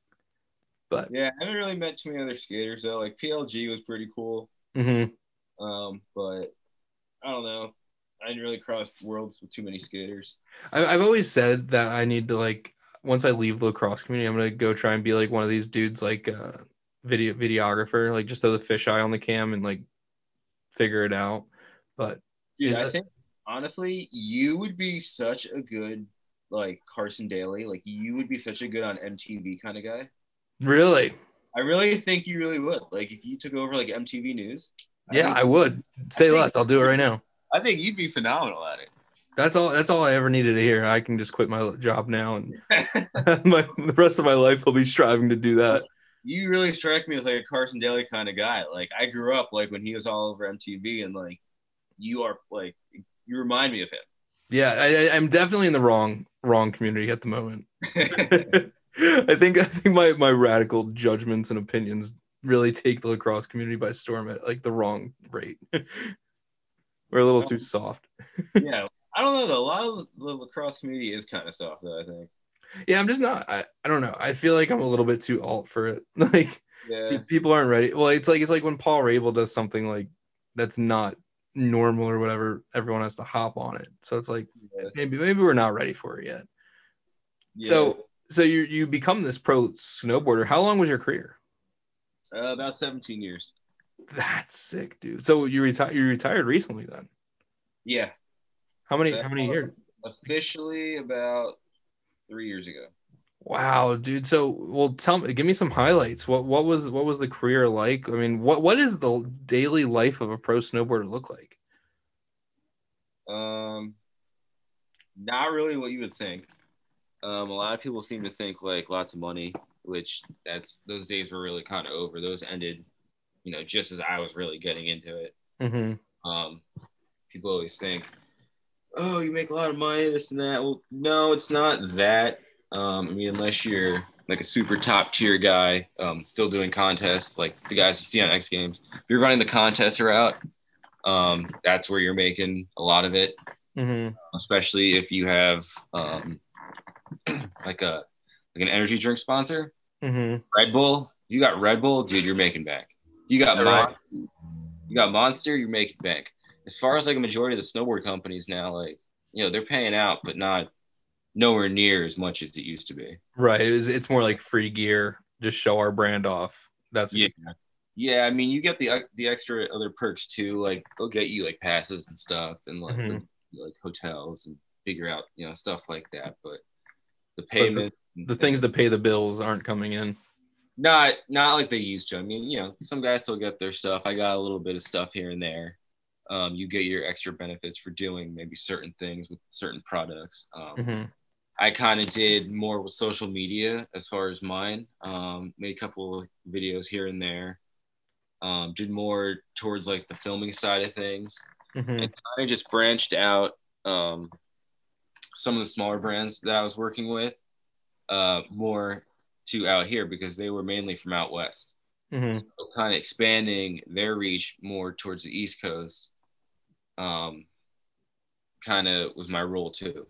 but yeah, I haven't really met too many other skaters though. Like PLG was pretty cool. Mm-hmm. Um, but I don't know. I didn't really cross worlds with too many skaters. I, I've always said that I need to like once I leave the lacrosse community, I'm gonna go try and be like one of these dudes, like. uh video videographer, like just throw the fisheye on the cam and like figure it out. But dude, I think honestly, you would be such a good like Carson Daly. Like you would be such a good on MTV kind of guy. Really? I really think you really would. Like if you took over like MTV News. I yeah, I would. Say I less. I'll do it right now. I think you'd be phenomenal at it. That's all. That's all I ever needed to hear. I can just quit my job now, and my, the rest of my life will be striving to do that you really strike me as like a Carson Daly kind of guy. Like I grew up like when he was all over MTV, and like you are like you remind me of him. Yeah, I, I'm definitely in the wrong wrong community at the moment. I think I think my my radical judgments and opinions really take the lacrosse community by storm at like the wrong rate. We're a little too soft. yeah, I don't know though. A lot of the lacrosse community is kind of soft though. I think yeah i'm just not I, I don't know i feel like i'm a little bit too alt for it like yeah. people aren't ready well it's like it's like when Paul Rabil does something like that's not normal or whatever, everyone has to hop on it. So it's like yeah. maybe maybe we're not ready for it yet. Yeah. So so you you become this pro snowboarder. How long was your career? Uh, about 17 years. That's sick, dude. So you retired you retired recently then? Yeah. How many how many years? Officially about 3 years ago. Wow, dude. So, well, tell me, give me some highlights. What what was what was the career like? I mean, what what is the daily life of a pro snowboarder look like? Um, not really what you would think. Um, a lot of people seem to think like lots of money, which that's those days were really kind of over. Those ended, you know, just as I was really getting into it. Mm-hmm. Um, people always think, oh, you make a lot of money, this and that. Well, no, it's not that um, I mean, unless you're like a super top tier guy, um, still doing contests like the guys you see on X Games. If you're running the contest route, um, that's where you're making a lot of it. Mm-hmm. Especially if you have um, like a like an energy drink sponsor, mm-hmm. Red Bull. You got Red Bull, dude. You're making bank. You got Monster. Right. You got Monster. You're making back. As far as like a majority of the snowboard companies now, like you know, they're paying out, but not nowhere near as much as it used to be. Right. It's, it's more like free gear. Just show our brand off. That's yeah. Yeah, I mean, you get the the extra other perks too. Like they'll get you like passes and stuff, and like mm-hmm. like hotels and figure out you know stuff like that. But the payment, the, the things that pay the bills aren't coming in. Not not like they used to. I mean, you know, some guys still get their stuff. I got a little bit of stuff here and there. Um, you get your extra benefits for doing maybe certain things with certain products. Um, mm-hmm. I kind of did more with social media as far as mine. Um, made a couple videos here and there. Um, did more towards like the filming side of things, mm-hmm. and kind of just branched out um, some of the smaller brands that I was working with uh, more to out here because they were mainly from out west. Mm-hmm. So kind of expanding their reach more towards the East Coast. Um, kind of was my role too.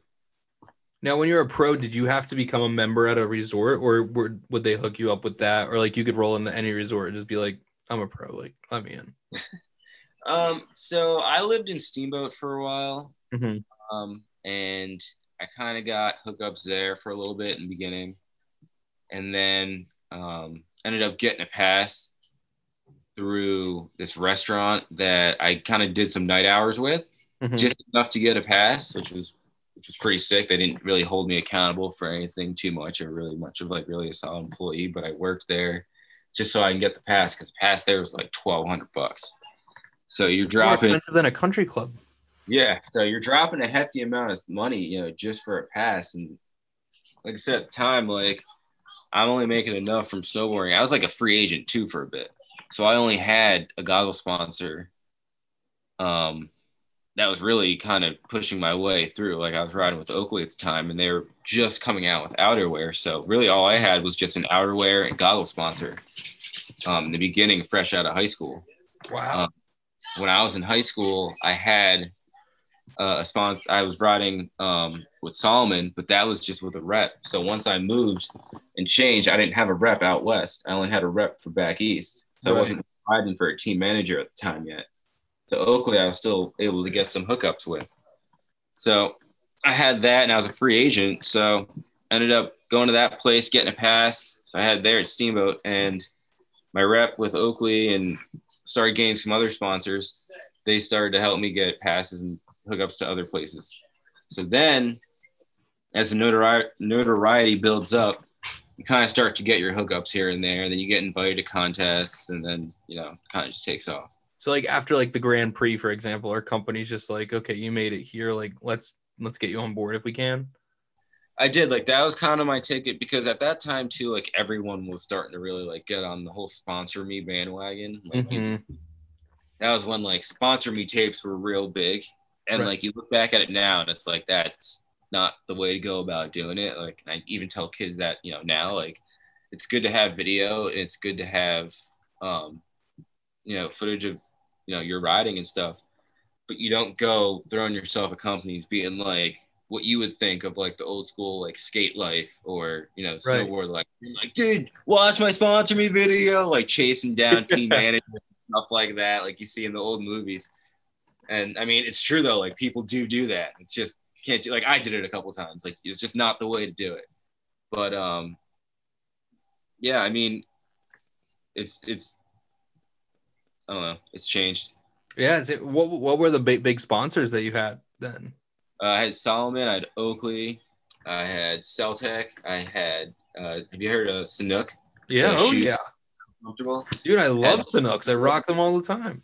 Now, when you're a pro, did you have to become a member at a resort, or were, would they hook you up with that, or like you could roll into any resort and just be like, "I'm a pro, like let me in." um, so I lived in Steamboat for a while, mm-hmm. um, and I kind of got hookups there for a little bit in the beginning, and then um, ended up getting a pass through this restaurant that I kind of did some night hours with, mm-hmm. just enough to get a pass, which was which was pretty sick. They didn't really hold me accountable for anything too much or really much of like really a solid employee, but I worked there just so I can get the pass because the pass there was like twelve hundred bucks. So you're dropping more expensive than a country club. Yeah, so you're dropping a hefty amount of money, you know, just for a pass. And like I said at the time, like I'm only making enough from snowboarding. I was like a free agent too for a bit, so I only had a goggle sponsor. Um, that was really kind of pushing my way through. Like I was riding with Oakley at the time, and they were just coming out with outerwear. So really, all I had was just an outerwear and goggle sponsor. Um, in the beginning, fresh out of high school. Wow. Um, when I was in high school, I had uh, a sponsor. I was riding um, with Salomon, but that was just with a rep. So once I moved and changed, I didn't have a rep out west. I only had a rep for back east. So right. I wasn't riding for a team manager at the time yet. So Oakley, I was still able to get some hookups with. So I had that, and I was a free agent. So ended up going to that place, getting a pass. So I had there at Steamboat, and my rep with Oakley, and started getting some other sponsors. They started to help me get passes and hookups to other places. So then, as the notori- notoriety builds up, you kind of start to get your hookups here and there, and then you get invited to contests, and then you know, kind of just takes off. So like after like the Grand Prix, for example, our company's just like, okay, you made it here. Like let's let's get you on board if we can. I did like that was kind of my ticket because at that time too, like everyone was starting to really like get on the whole sponsor me bandwagon. Like mm-hmm. that was when like sponsor me tapes were real big. And right. like you look back at it now and it's like that's not the way to go about doing it. Like I even tell kids that, you know, now like it's good to have video and it's good to have um you know footage of you know you're riding and stuff but you don't go throwing yourself a company being like what you would think of like the old school like skate life or you know snowboard right. like like dude watch my sponsor me video like chasing down team managers stuff like that like you see in the old movies And I mean, it's true though. Like people do do that. It's just can't do. Like I did it a couple times. Like it's just not the way to do it. But um, yeah. I mean, it's it's. I don't know. It's changed. Yeah. Is it, what what were the big big sponsors that you had then? Uh, I had Salomon, I had Oakley. I had Celtek. I had. Uh, have you heard of Sanuk? Yeah. Oh yeah. Comfortable. Dude, I love Sanuks. I rock them all the time.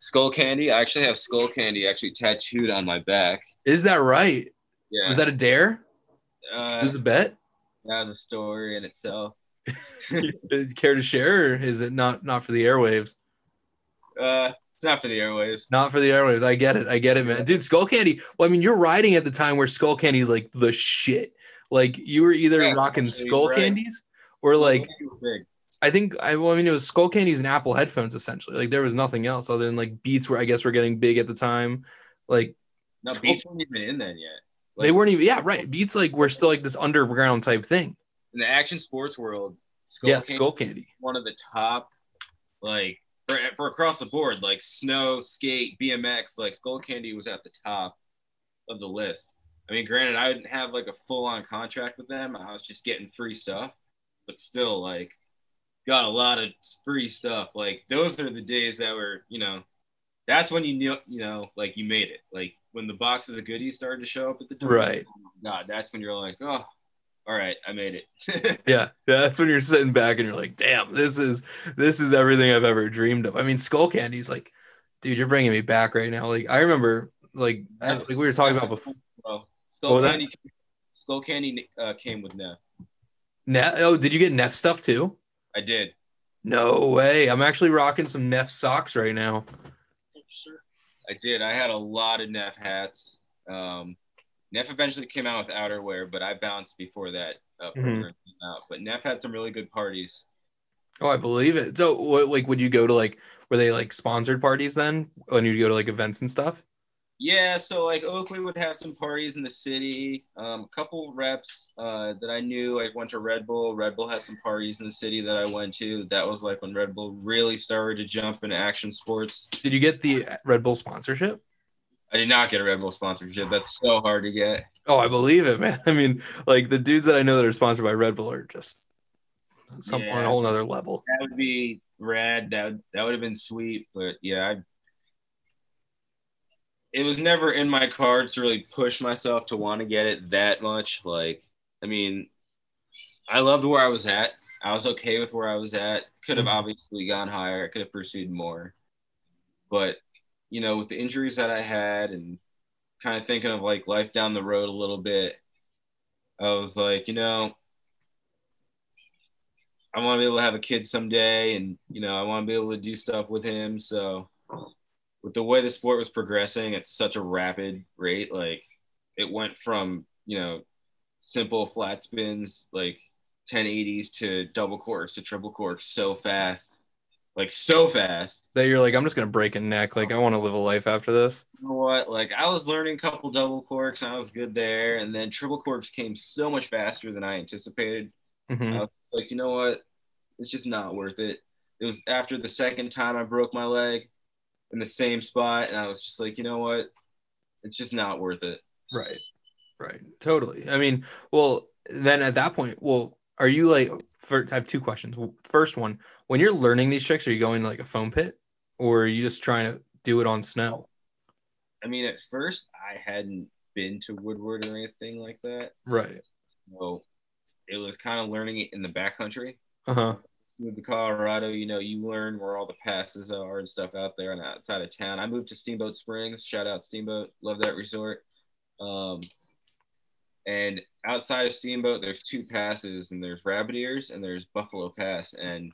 Skullcandy. I actually have Skullcandy actually tattooed on my back. Is that right? Yeah. Was that a dare? Uh, it was a bet. That was a story in itself. Care to share, or is it not not for the airwaves? Uh, it's not for the airwaves. Not for the airwaves. I get it. I get it, man. Dude, Skullcandy. Well, I mean, you're riding at the time where Skullcandy is like the shit. Like you were either yeah, rocking skull right. candies or like I think I well, I mean it was Skullcandies and Apple headphones essentially. Like there was nothing else other than like Beats were I guess were getting big at the time. Like no, Skull- Beats weren't even in then yet. Like, they weren't even yeah, right. Beats like were still like this underground type thing. In the action sports world, Skull yeah, Skullcandy. One of the top like for, for across the board, like snow, skate, BMX, like Skullcandy was at the top of the list. I mean, granted, I didn't have like a full on contract with them. I was just getting free stuff, but still, like, got a lot of free stuff. Like, those are the days that were, you know, that's when you knew, you know, like you made it. Like when the boxes of goodies started to show up at the door. Right. Oh God, that's when you're like, oh, all right, I made it. yeah, yeah, that's when you're sitting back and you're like, damn, this is this is everything I've ever dreamed of. I mean, Skull Skullcandy's like, dude, you're bringing me back right now. Like I remember, like like we were talking about before. Skullcandy, Skullcandy uh, came with Neff. Neff? Oh, did you get Neff stuff too? I did. No way. I'm actually rocking some Neff socks right now. Thank you, sir. I did. I had a lot of Neff hats. Um, Neff eventually came out with outerwear, but I bounced before that uh, mm-hmm. came out. But Neff had some really good parties. Oh, I believe it. So, what, like, would you go to like, were they like sponsored parties then when you go to like events and stuff? Yeah, so like Oakley would have some parties in the city. Um, a couple reps uh, that I knew. I went to Red Bull. Red Bull had some parties in the city that I went to. That was like when Red Bull really started to jump into action sports. Did you get the Red Bull sponsorship? I did not get a Red Bull sponsorship. That's so hard to get. Oh, I believe it, man. I mean, like the dudes that I know that are sponsored by Red Bull are just some yeah, on a whole nother level. That would be rad. That would, that would have been sweet. But yeah, I it was never in my cards to really push myself to want to get it that much. Like, I mean, I loved where I was at. I was okay with where I was at. Could have mm-hmm. obviously gone higher. I could have pursued more. But, you know, with the injuries that I had and kind of thinking of like life down the road a little bit, I was like, you know, I want to be able to have a kid someday and, you know, I want to be able to do stuff with him. So with the way the sport was progressing at such a rapid rate, like it went from, you know, simple flat spins, like 1080s to double corks to triple corks so fast. Like so fast that you're like, I'm just gonna break a neck. Like I want to live a life after this. You know what? Like I was learning a couple double corks and I was good there, and then triple corks came so much faster than I anticipated. Mm-hmm. I was like, you know what? It's just not worth it. It was after the second time I broke my leg in the same spot, and I was just like, you know what, it's just not worth it. Right, right, totally. I mean, well, then at that point, well, are you like? For, I have two questions. First one, when you're learning these tricks, are you going to like a foam pit, or are you just trying to do it on snow? I mean, at first, I hadn't been to Woodward or anything like that. Right. So it was kind of learning it in the backcountry. Uh huh moved to Colorado, you know, you learn where all the passes are and stuff out there and outside of town. I moved to Steamboat Springs. Shout out Steamboat. Love that resort. Um, and outside of Steamboat, there's two passes, and there's Rabbit Ears and there's Buffalo Pass. And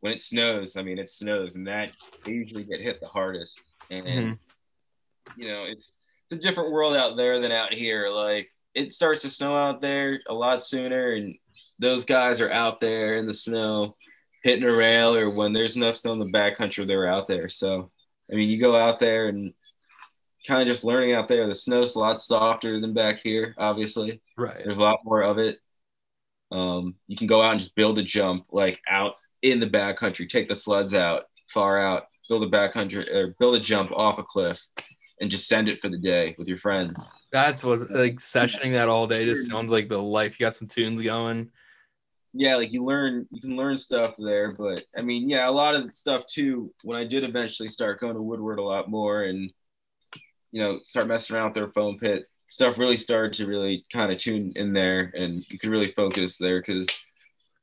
when it snows, I mean, it snows, and that they usually get hit the hardest. And mm-hmm. you know, it's it's a different world out there than out here. Like it starts to snow out there a lot sooner, and those guys are out there in the snow hitting a rail or when there's enough snow in the backcountry, they're out there. So, I mean, you go out there and kind of just learning out there. The snow's a lot softer than back here, obviously. Right. There's a lot more of it. Um, you can go out and just build a jump like out in the backcountry, take the sleds out far out, build a backcountry or build a jump off a cliff and just send it for the day with your friends. That's what like sessioning that all day just sounds like the life. You got some tunes going. Yeah, like you learn you can learn stuff there, but I mean, yeah, a lot of stuff too. When I did eventually start going to Woodward a lot more and you know start messing around with their foam pit, stuff really started to really kind of tune in there, and you could really focus there because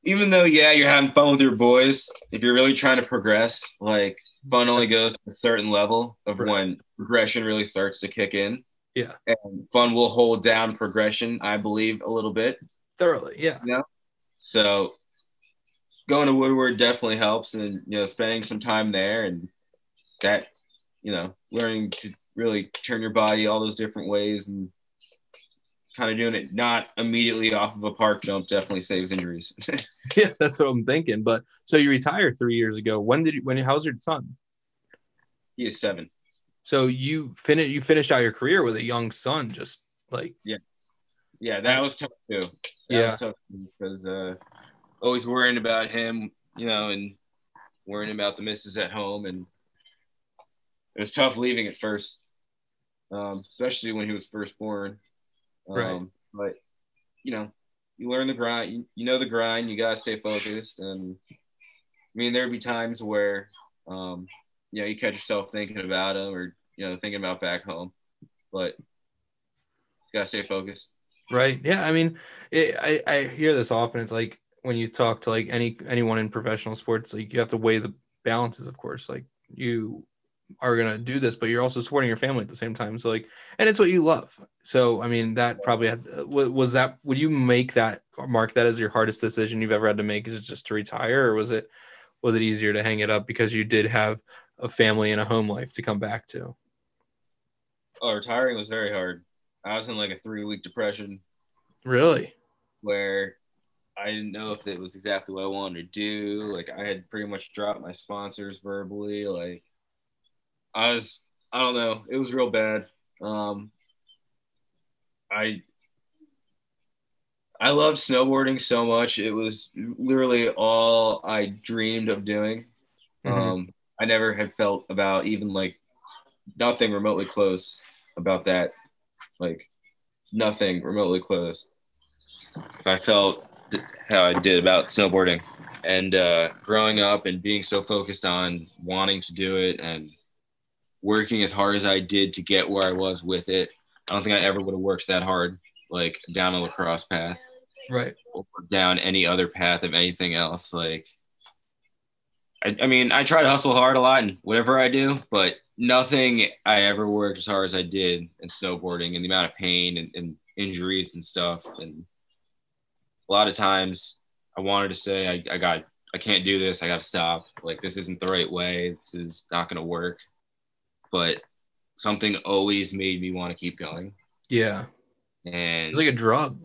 even though yeah you're having fun with your boys, if you're really trying to progress, like fun only goes to a certain level of right. when progression really starts to kick in. Yeah. And fun will hold down progression, I believe, a little bit. Thoroughly, yeah. You know? So going to Woodward definitely helps and you know, spending some time there and that, you know, learning to really turn your body all those different ways and kind of doing it not immediately off of a park jump definitely saves injuries. yeah, that's what I'm thinking. But so you retired three years ago. When did you, when how's your son? He is seven. So you finished you finished out your career with a young son, just like yeah, yeah, that was tough too. That yeah, was tough because uh, always worrying about him, you know, and worrying about the misses at home, and it was tough leaving at first, um, especially when he was first born. Um, right. But you know, you learn the grind. You, you know the grind. You gotta stay focused, and I mean there'd be times where um, you know, you catch yourself thinking about him or, you know, thinking about back home. But it's got to stay focused. Right. Yeah. I mean, it, I, I hear this often. It's like when you talk to like any anyone in professional sports, like you have to weigh the balances, of course. Like you are gonna do this, but you're also supporting your family at the same time. So like, and it's what you love. So I mean, that probably had was that. Would you make that mark that as your hardest decision you've ever had to make? Is it just to retire, or was it was it easier to hang it up because you did have a family and a home life to come back to? Oh, retiring was very hard. I was in like a three week depression. Really? Where I didn't know if it was exactly what I wanted to do. Like I had pretty much dropped my sponsors verbally. Like I was, I don't know. It was real bad. Um, I I loved snowboarding so much. It was literally all I dreamed of doing. Mm-hmm. Um, I never had felt about even like nothing remotely close about that. Like nothing remotely close. I felt how I did about snowboarding and uh, growing up and being so focused on wanting to do it and working as hard as I did to get where I was with it. I don't think I ever would have worked that hard, like down a lacrosse path, right, or down any other path of anything else. Like I, I mean, I try to hustle hard a lot and whatever I do, but nothing I ever worked as hard as I did in snowboarding and the amount of pain and, and injuries and stuff. And a lot of times I wanted to say, I, I got, I can't do this. I got to stop. Like, this isn't the right way. This is not going to work. But something always made me want to keep going. Yeah. And it's like a drug.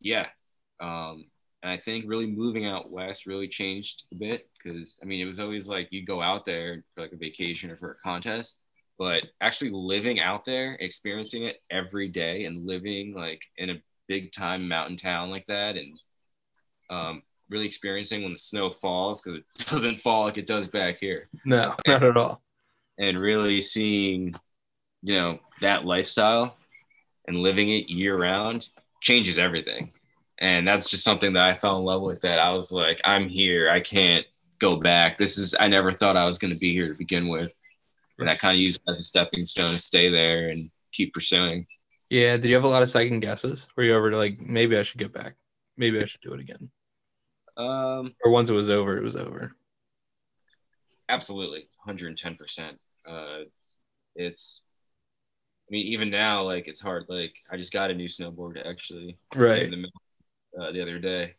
Yeah. Um, and I think really moving out west really changed a bit because I mean it was always like you go out there for like a vacation or for a contest, but actually living out there, experiencing it every day, and living like in a big time mountain town like that, and um, really experiencing when the snow falls because it doesn't fall like it does back here. No, not at all. And really seeing, you know, that lifestyle and living it year round changes everything and that's just something that I fell in love with. That I was like, I'm here. I can't go back. This is. I never thought I was going to be here to begin with, and I kind of used it as a stepping stone to stay there and keep pursuing. Yeah. Did you have a lot of second guesses? Were you over to like maybe I should get back? Maybe I should do it again. Um. Or once it was over, it was over. Absolutely, 110 percent. Uh, it's I mean, even now, like it's hard. Like I just got a new snowboard actually. Right uh, the other day.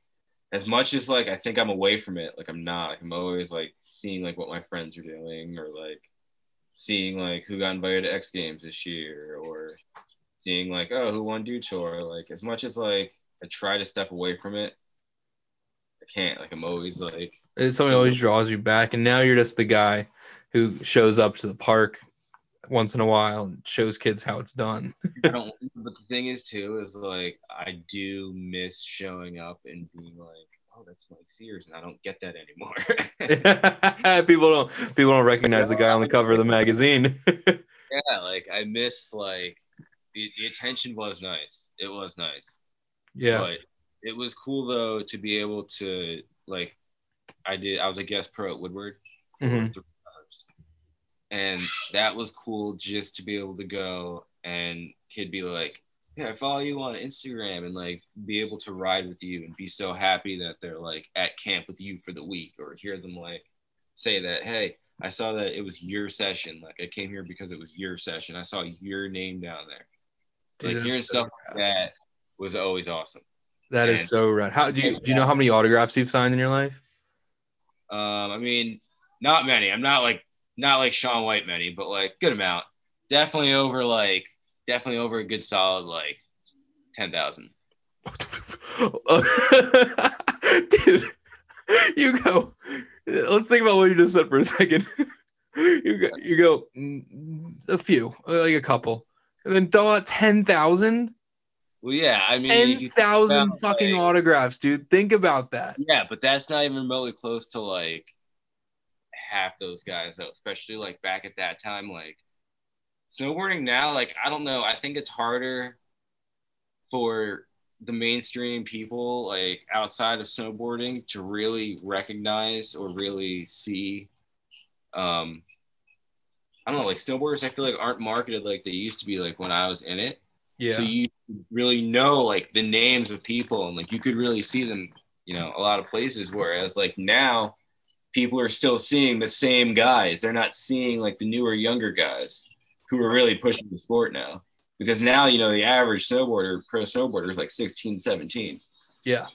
As much as like I think I'm away from it, like I'm not. Like, I'm always like seeing like what my friends are doing, or like seeing like who got invited to X Games this year, or seeing like oh who won Dew Tour. Like as much as like I try to step away from it, I can't. Like I'm always like it's something always draws you back, and now you're just the guy who shows up to the park once in a while and shows kids how it's done. but the thing is too is like I do miss showing up and being like, oh, that's Mike Sears, and I don't get that anymore. people don't people don't recognize the guy on the cover of the magazine. yeah, like I miss like the, the attention was nice. It was nice. Yeah. But it was cool though to be able to like I did I was a guest pro at Woodward Mhm. And that was cool just to be able to go and kid be like yeah i follow you on instagram and like be able to ride with you and be so happy that they're like at camp with you for the week or hear them like say that hey i saw that it was your session like i came here because it was your session i saw your name down there Dude, like hearing so stuff rad. like that was always awesome That is And- so rad. How do you do you know how many autographs you've signed in your life? Um, I mean, not many. I'm not like not like Shaun White many, but like good amount. Definitely over like definitely over a good solid like ten thousand. Dude, you go. Let's think about what you just said for a second. You go. You go. mm, A few, like a couple, and then throw out ten thousand. Well, yeah, I mean, Ten if you think thousand fucking like- autographs, dude. Think about that. yeah, but that's not even remotely close to like half those guys though, especially like back at that time. Like snowboarding now, like I don't know. I think it's harder for the mainstream people like outside of snowboarding to really recognize or really see um I don't know, like snowboarders I feel like aren't marketed like they used to be like when I was in it. Yeah. So you really know like the names of people and like you could really see them, you know, a lot of places. Whereas like now people are still seeing the same guys. They're not seeing like the newer, younger guys who are really pushing the sport now. Because now, you know, the average snowboarder, pro snowboarder is like 16, 17. Yeah.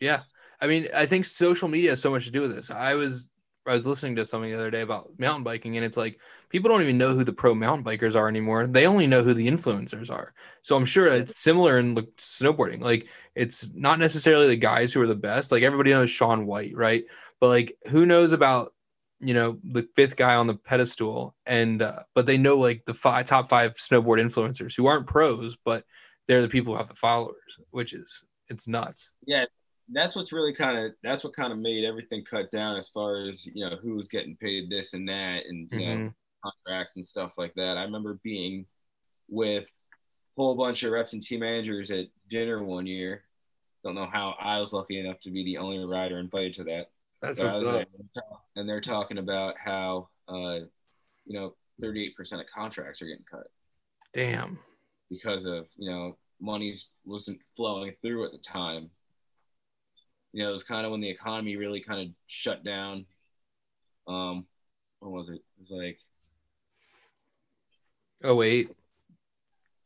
Yeah. I mean, I think social media has so much to do with this. I was I was listening to something the other day about mountain biking, and it's like people don't even know who the pro mountain bikers are anymore. They only know who the influencers are. So I'm sure it's similar in snowboarding. Like it's not necessarily the guys who are the best. Like everybody knows Shaun White, right? But like who knows about you know the fifth guy on the pedestal and uh, but they know like the five top five snowboard influencers who aren't pros but they're the people who have the followers which is it's nuts Yeah, that's what's really kind of that's what kind of made everything cut down as far as you know who's getting paid this and that and you know Mhm. contracts and stuff like that. I remember being with a whole bunch of reps and team managers at dinner one year. Don't know how I was lucky enough to be the only rider invited to that. That's what's up there, and they're talking about how uh, you know 38% of contracts are getting cut damn because of you know money wasn't flowing through at the time. You know, it was kind of when the economy really kind of shut down. Um, what was it? It was like oh wait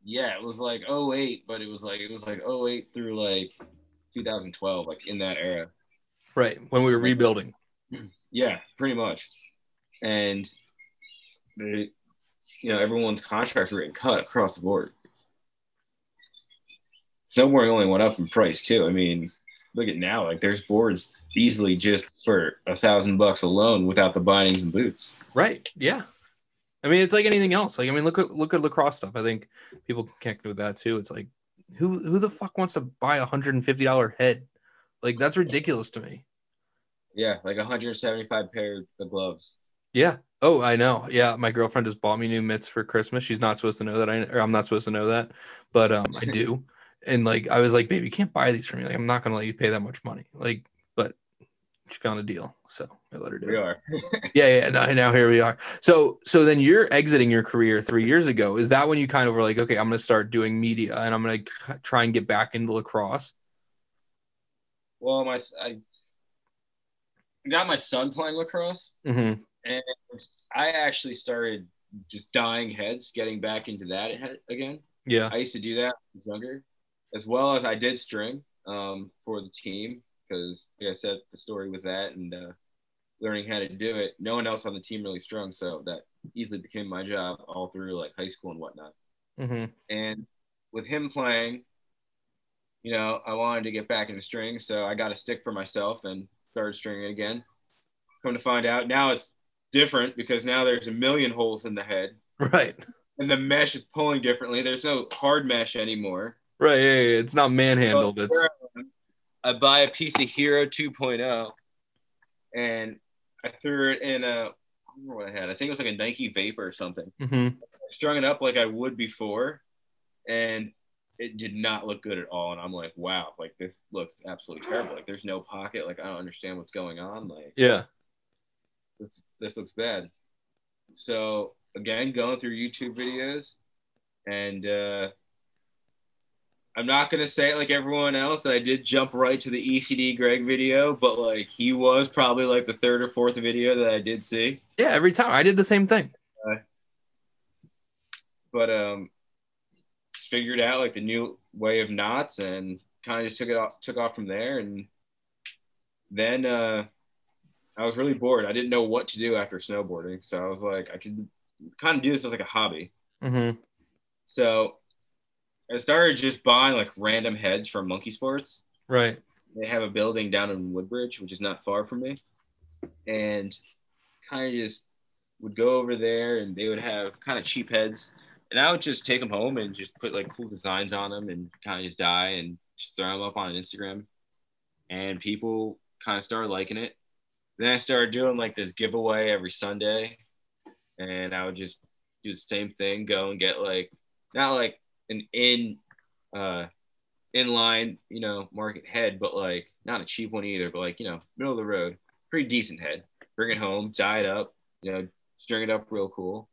yeah, it was like 08, but it was like it was like 08 through like 2012, like in that era. Right when we were rebuilding Yeah, pretty much. And they, you know, everyone's contracts were getting cut across the board. Snowboarding only went up in price too. I mean, look at now, like there's boards easily just for a thousand bucks alone without the bindings and boots. right yeah i mean it's like anything else like i mean look at look at lacrosse stuff i think people can connect with that too it's like who who the fuck wants to buy a hundred and fifty dollar head like that's ridiculous to me Yeah, like 175 pair of gloves. yeah. Oh i know. Yeah my girlfriend just bought me new mitts for christmas. She's not supposed to know that i or i'm not supposed to know that but um i do. And like i was like baby you can't buy these for me. Like i'm not gonna let you pay that much money. Like but she found a deal so i let her do We it. are. yeah yeah now, now here we are. So so then you're exiting your career three years ago. Is that when you kind of were like okay i'm gonna start doing media and i'm gonna try and get back into lacrosse well, my I got my son playing lacrosse. mm-hmm. and I actually started just dyeing heads, getting back into that again. yeah I used to do that when I was younger, as well as I did string um, for the team because, like I said, the story with that and uh, learning how to do it. No one else on the team really strung, so that easily became my job all through like high school and whatnot. mm-hmm. And with him playing, you know, I wanted to get back into string, so I got a stick for myself and started stringing again. Come to find out, now it's different because now there's a million holes in the head, right and the mesh is pulling differently. There's no hard mesh anymore. right yeah, yeah, it's not manhandled it's I buy a piece of Hero 2.0, and I threw it in a. I don't remember what I had. I think it was like a Nike Vapor or something. mm-hmm. strung it up like I would before, and it did not look good at all. And I'm like, wow, like this looks absolutely terrible. Like there's no pocket. Like I don't understand what's going on. Like yeah, this this looks bad. So again, going through YouTube videos, and uh, I'm not gonna say it like everyone else that I did jump right to the ECD Greg video, but like he was probably like the third or fourth video that I did see. Yeah, every time I did the same thing. Uh, but um, figured out like the new way of knots and kind of just took it off, took off from there. And then uh, I was really bored. I didn't know what to do after snowboarding, so I was like, I could kind of do this as like a hobby. Mm-hmm. So I started just buying like random heads from Monkey Sports. Right. They have a building down in Woodbridge, which is not far from me, and kind of just would go over there, and they would have kind of cheap heads and I would just take them home and just put like cool designs on them and kind of just dye and just throw them up on Instagram. And people kind of started liking it. Then I started doing like this giveaway every Sunday, and I would just do the same thing, go and get like not like an in uh inline, you know, market head, but like not a cheap one either, but like, you know, middle of the road, pretty decent head. Bring it home, dye it up, you know, string it up real cool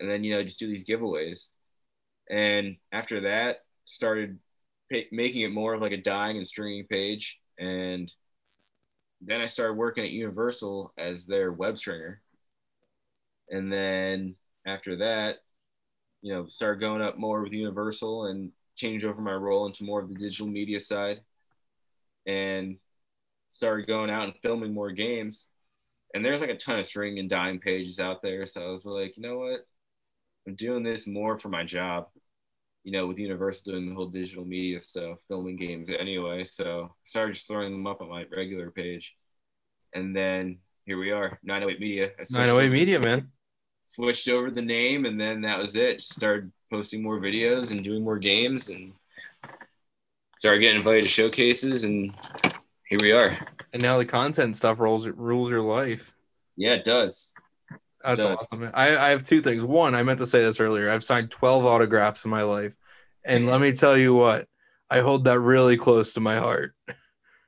and then you know just do these giveaways. And after that started making it more of like a dyeing and stringing page. And then i started working at universal as their web stringer. And then after that you know started going up more with universal and changed over my role into more of the digital media side. And started going out and filming more games. And there's like a ton of string and dyeing pages out there. So i was like you know what I'm doing this more for my job, you know, with Universal doing the whole digital media stuff, filming games anyway. So I started just throwing them up on my regular page. And then here we are, 908 Media. 908 Media, man. Switched over the name, and then that was it. Just started posting more videos and doing more games, and started getting invited to showcases, and here we are. And now the content stuff rolls rules your life. Yeah, it does. That's awesome. I, I have two things. One, I meant to say this earlier. I've signed 12 autographs in my life. And let me tell you what, I hold that really close to my heart.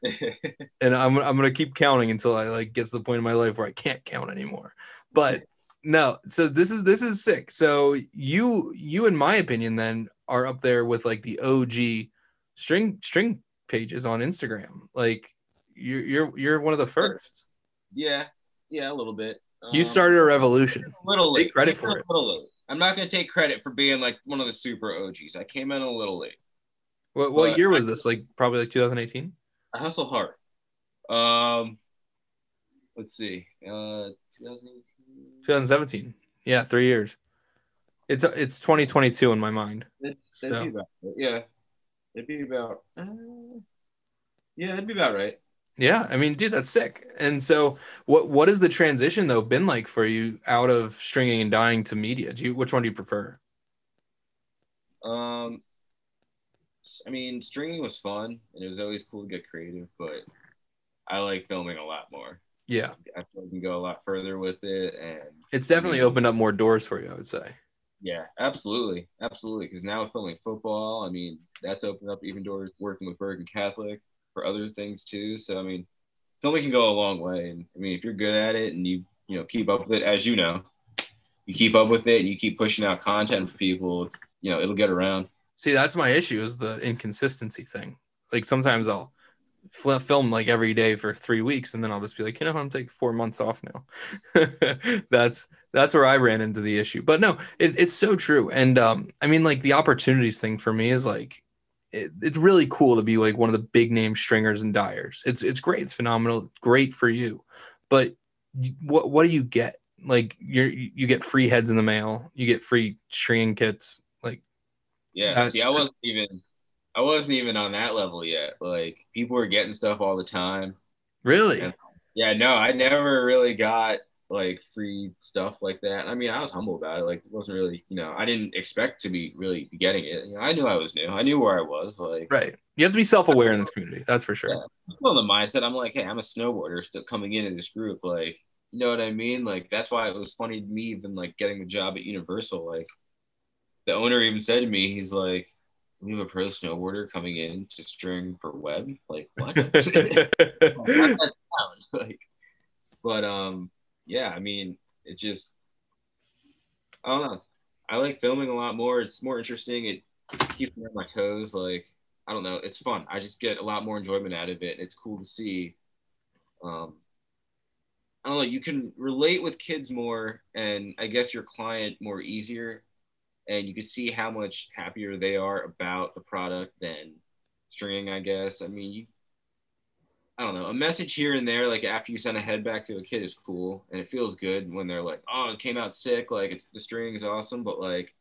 and I'm, I'm going to keep counting until I like gets to the point in my life where I can't count anymore. But no, so this is this is sick. So you you in my opinion then are up there with like the OG string string pages on Instagram. Like you're you're you're one of the first. Yeah. Yeah, a little bit. You um, started a revolution. A little late. Take credit for it. A little late. I'm not going to take credit for being like one of the super OGs. I came in a little late. What, what year was this? Like probably like 2018. I hustle hard. Um, let's see. Uh, 2018. 2017. Yeah, three years. It's it's 2022 in my mind. It, so. be about, yeah, it'd be about. Uh, yeah, that'd be about right. Yeah, I mean, dude, that's sick. And so, what what has the transition though been like for you out of stringing and dyeing to media? Do you which one do you prefer? Um, I mean, stringing was fun, and it was always cool to get creative, but I like filming a lot more. Yeah, I feel like can go a lot further with it, and it's definitely opened up more doors for you. I would say. Yeah, absolutely, absolutely. Because now with filming football, I mean, that's opened up even doors working with Bergen Catholic for other things too. So I mean, filming can go a long way. And I mean, if you're good at it and you you know keep up with it, as you know, you keep up with it and you keep pushing out content for people, you know, it'll get around. See, that's my issue is the inconsistency thing. Like sometimes I'll film like every day for three weeks and then I'll just be like, you know, I'm taking four months off now. that's that's where I ran into the issue. But no, it, it's so true. And um, I mean, like the opportunities thing for me is like it, it's really cool to be like one of the big name stringers and dyers. It's it's great. It's phenomenal. Great for you. But what what do you get? Like you you get free heads in the mail. You get free stringing kits. Like yeah. see, I wasn't even I wasn't even on that level yet. Like people were getting stuff all the time. Really? And, yeah. No, I never really got like free stuff like that. I mean, I was humble about it. Like, it wasn't really, you know, I didn't expect to be really getting it. You know, I knew I was new. I knew where I was. Like, right. You have to be self-aware in this community. That's for sure. Yeah. Well, the mindset. I'm like, hey, I'm a snowboarder still coming into this group. Like, you know what I mean? Like, that's why it was funny to me even like getting the job at Universal. Like, the owner even said to me, he's like, we have a pro snowboarder coming in to string for web. Like what? like, but um, yeah. I mean, it just I don't know. I like filming a lot more. It's more interesting. It keeps me on my toes. Like I don't know. It's fun. I just get a lot more enjoyment out of it. It's cool to see. Um, I don't know. You can relate with kids more, and I guess your client more easier and you can see how much happier they are about the product than stringing, I guess. I mean, you, I don't know, a message here and there, like after you send a head back to a kid is cool and it feels good when they're like, oh, it came out sick, like it's the string is awesome, but like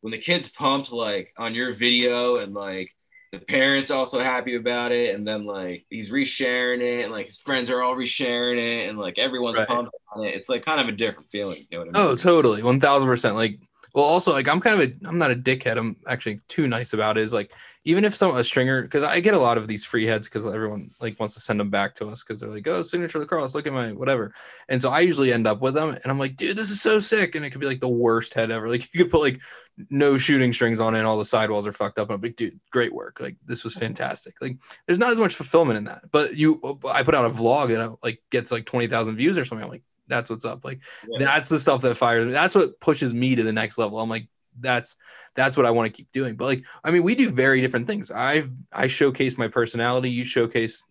when the kid's pumped like on your video and like the parents also happy about it and then like he's resharing it and like his friends are all resharing it and like everyone's right. pumped on it it's like kind of a different feeling you know what I oh, mean? oh totally 1000% like well, also like I'm kind of a I'm not a dickhead. I'm actually too nice about it. Is like even if some a stringer because I get a lot of these free heads because everyone like wants to send them back to us because they're like oh signature lacrosse look at my whatever and so I usually end up with them and I'm like dude this is so sick and it could be like the worst head ever like you could put like no shooting strings on it and all the sidewalls are fucked up and I'm like dude great work like this was fantastic like there's not as much fulfillment in that but you I put out a vlog that like gets like twenty thousand views or something I'm like that's what's up. Like yeah. that's the stuff that fires me. That's what pushes me to the next level. I'm like, that's that's what I want to keep doing. But like, I mean, we do very different things. I've I showcase my personality. You showcase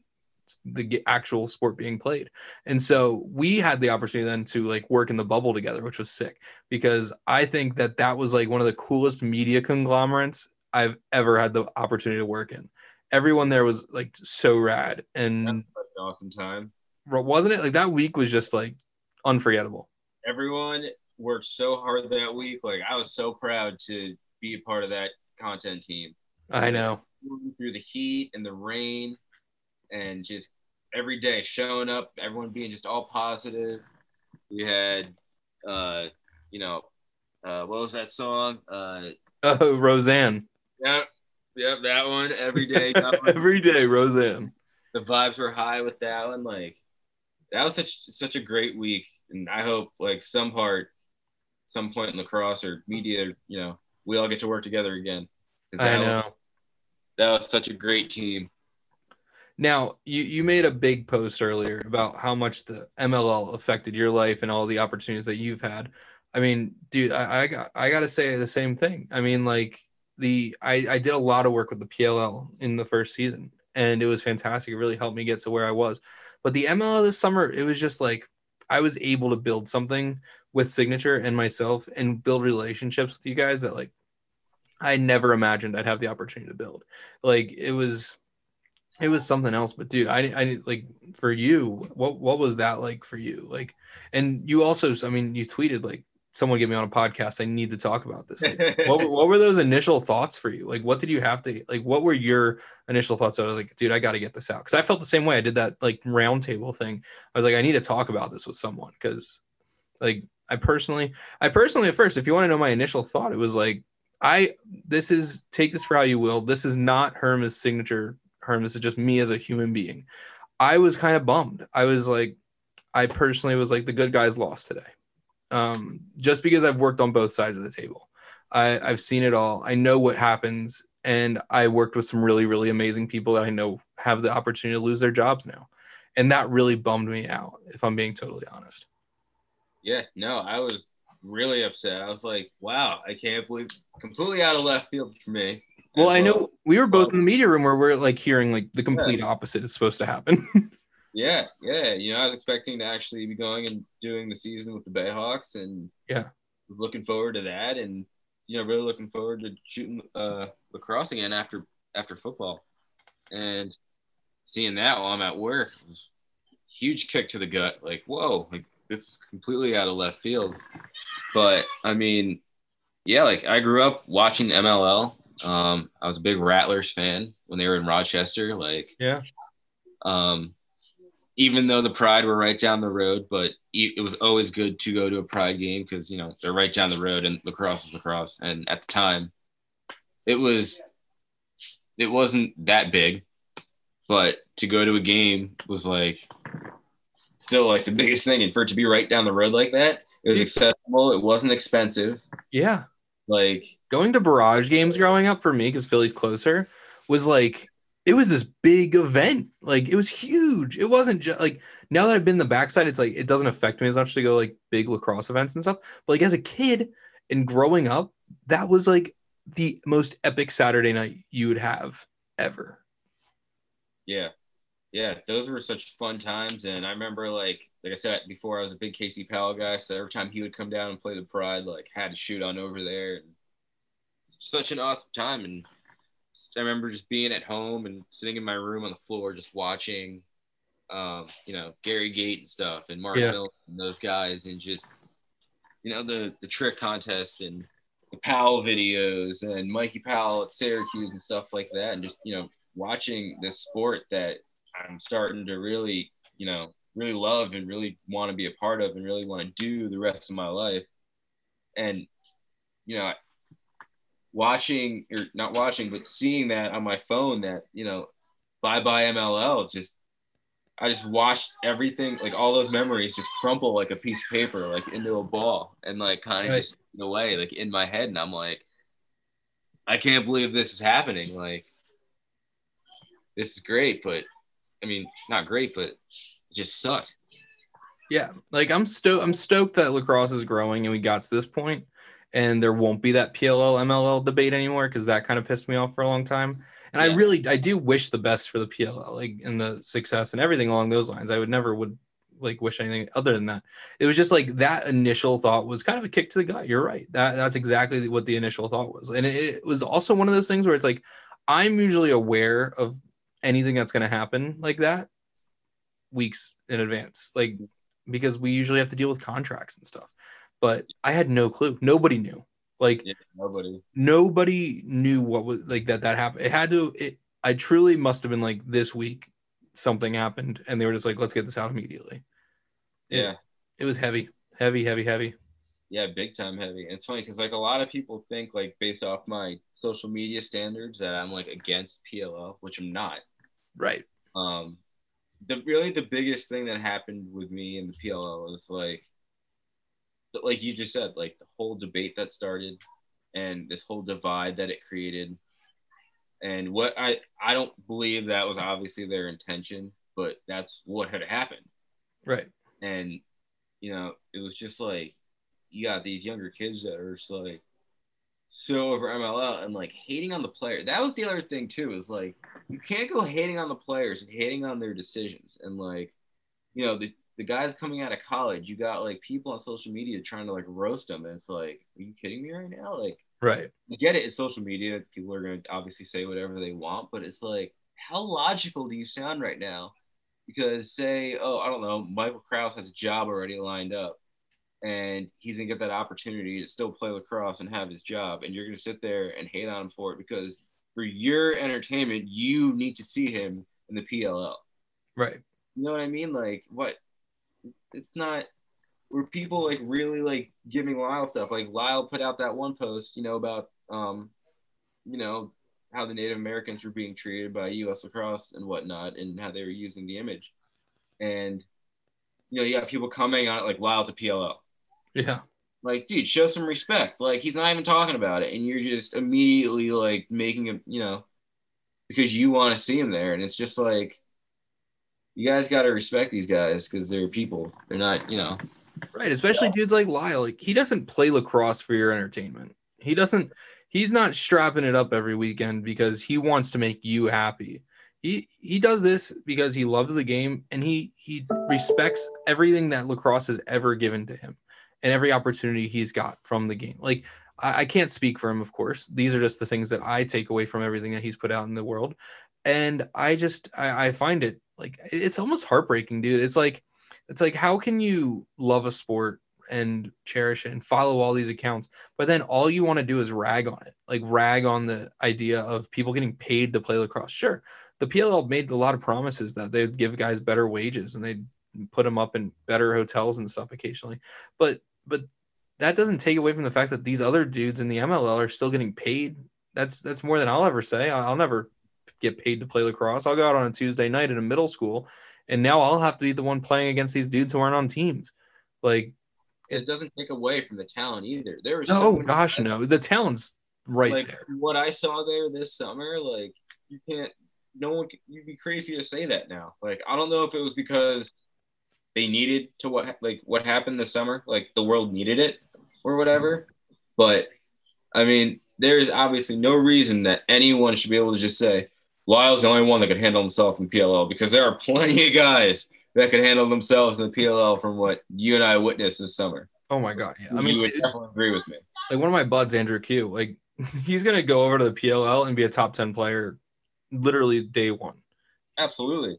the actual sport being played. And so we had the opportunity then to like work in the bubble together, which was sick because I think that that was like one of the coolest media conglomerates I've ever had the opportunity to work in. Everyone there was like so rad and awesome time. Wasn't it? Like that week was just like unforgettable. Everyone worked so hard that week. Like I was so proud to be a part of that content team. I know. Through the heat and the rain, and just every day showing up, everyone being just all positive. We had, uh, you know, uh, what was that song? Uh, oh, Roseanne. Yep, yep, that one every day. every day, Roseanne. The vibes were high with that one. Like that was such such a great week and I hope like some part, some point in lacrosse or media, you know, we all get to work together again. I know. Was, that was such a great team. Now, you, you made a big post earlier about how much the MLL affected your life and all the opportunities that you've had. I mean, dude, I, I got I gotta say the same thing. I mean, like the I, I did a lot of work with the PLL in the first season, and it was fantastic. It really helped me get to where I was. But the MLL this summer, it was just like I was able to build something with signature and myself and build relationships with you guys that like I never imagined I'd have the opportunity to build. Like it was it was something else but dude I I like for you what what was that like for you like and you also I mean you tweeted like someone get me on a podcast. I need to talk about this. Like, what, what were those initial thoughts for you? Like, what did you have to like? What were your initial thoughts? I was like, dude, I got to get this out because I felt the same way. I did that like roundtable thing. I was like, I need to talk about this with someone because, like, I personally, I personally at first, if you want to know my initial thought, it was like, I this is take this for how you will. This is not Herm's signature. Herm, this is just me as a human being. I was kind of bummed. I was like, I personally was like, the good guys lost today um, just because I've worked on both sides of the table. I, I've seen it all. I know what happens, and I worked with some really, really amazing people that I know have the opportunity to lose their jobs now, and that really bummed me out. If I'm being totally honest. Yeah, no, I was really upset. I was like, wow, I can't believe completely out of left field for me. Well, I know we were both in the media room where we're like hearing like the complete yeah. opposite is supposed to happen. Yeah, yeah. You know, I was expecting to actually be going and doing the season with the Bayhawks, and yeah, looking forward to that, and you know, really looking forward to shooting uh, lacrosse again after after football, and seeing that while I'm at work was huge kick to the gut. Like, whoa, like this is completely out of left field. But I mean, yeah, like I grew up watching MLL. Um, I was a big Rattlers fan when they were in Rochester. Like, yeah. Um, even though the Pride were right down the road, but it was always good to go to a Pride game because you know they're right down the road and lacrosse is lacrosse. And at the time, it was it wasn't that big, but to go to a game was like still like the biggest thing. And for it to be right down the road like that, it was accessible. It wasn't expensive. Yeah. Like going to barrage games growing up for me because Philly's closer was like it was this big event. Like it was huge. It wasn't just like now that I've been in the backside, it's like it doesn't affect me as much to go like big lacrosse events and stuff. But like as a kid and growing up, that was like the most epic Saturday night you would have ever. Yeah. Yeah, those were such fun times. And I remember like like I said before, I was a big Casey Powell guy. So every time he would come down and play the Pride, like had to shoot on over there. Such an awesome time. And I remember just being at home and sitting in my room on the floor, just watching, um, you know, Gary Gait and stuff, and Mark yeah. Millon and those guys, and just, you know, the the trick contest and the Powell videos and Mikey Powell at Syracuse and stuff like that, and just you know, watching this sport that I'm starting to really, you know, really love and really want to be a part of and really want to do the rest of my life, and you know, watching or not watching, but seeing that on my phone that, you know, bye bye MLL just I just watched everything, like all those memories just crumple like a piece of paper, like into a ball and like kind of right. just in a way, like in my head. And I'm like, I can't believe this is happening. Like, this is great, but I mean, not great, but it just sucked. Yeah. Like I'm stoked, I'm stoked that lacrosse is growing and we got to this point and there won't be that PLL MLL debate anymore because that kind of pissed me off for a long time. And yeah. I really I do wish the best for the PLL, like in the success and everything along those lines. I would never would like wish anything other than that. It was just like that initial thought was kind of a kick to the gut. You're right. That that's exactly what the initial thought was. And it, it was also one of those things where it's like I'm usually aware of anything that's going to happen like that weeks in advance. Like because we usually have to deal with contracts and stuff but I had no clue. Nobody knew. Like yeah, nobody. Nobody knew what was like that that happened. It had to it I truly must have been like this week something happened and they were just like let's get this out immediately. Yeah. It, it was heavy. Heavy, heavy, heavy. Yeah, big time heavy. And it's funny because like a lot of people think like based off my social media standards that I'm like against PLL, which I'm not. Right. Um the really the biggest thing that happened with me in the PLL was like like you just said, like the whole debate that started and this whole divide that it created. And what I I don't believe that was obviously their intention, but that's what had happened. Right. And you know, it was just like you got these younger kids that are just like so over MLL and like hating on the player. That was the other thing too, is like you can't go hating on the players and hating on their decisions. And like, you know, the the guys coming out of college, you got like people on social media trying to like roast them, and it's like, are you kidding me right now? Like, right? Get it. It's social media. People are going to obviously say whatever they want, but it's like, how logical do you sound right now? Because say, oh, I don't know, Michael Kraus has a job already lined up, and he's gonna get that opportunity to still play lacrosse and have his job, and you're gonna sit there and hate on him for it because for your entertainment, you need to see him in the PLL. Right. You know what I mean? Like, what? It's not where people like really like giving Lyle stuff. Like Lyle put out that one post, you know, about um, you know, how the Native Americans were being treated by U.S. lacrosse and whatnot, and how they were using the image. And you know, you got people coming on it like Lyle to PLL. Yeah. Like, dude, show some respect. Like, he's not even talking about it, and you're just immediately like making him, you know, because you want to see him there, and it's just like you guys got to respect these guys because they're people. They're not, you know. Right, especially yeah. dudes like Lyle. Like he doesn't play lacrosse for your entertainment. He doesn't. He's not strapping it up every weekend because he wants to make you happy. He he does this because he loves the game and he he respects everything that lacrosse has ever given to him and every opportunity he's got from the game. Like I, I can't speak for him, of course. These are just the things that I take away from everything that he's put out in the world and i just I, I, find it like it's almost heartbreaking dude. It's like it's like how can you love a sport and cherish it and follow all these accounts but then all you want to do is rag on it like rag on the idea of people getting paid to play lacrosse? Sure the pll made a lot of promises that they'd give guys better wages and they'd put them up in better hotels and stuff occasionally but but that doesn't take away from the fact that these other dudes in the mll are still getting paid. That's that's more than i'll ever say. I'll never get paid to play lacrosse. I'll go out on a Tuesday night in a middle school, and now I'll have to be the one playing against these dudes who aren't on teams. Like, It doesn't take away from the talent either. There was no, so gosh, no. The talent's right like, there. What I saw there this summer, like you can't. No one. You'd be crazy to say that now. Like I don't know if it was because they needed to what like what happened this summer, like the world needed it or whatever. Mm-hmm. But I mean, there is obviously no reason that anyone should be able to just say Lyle's the only one that could handle himself in PLL because there are plenty of guys that can handle themselves in the PLL from what you and I witnessed this summer. Oh my god, yeah. I mean, you would definitely agree with me. Like one of my buds, Andrew Kew. Like he's gonna go over to the PLL and be a top ten player, literally day one. Absolutely.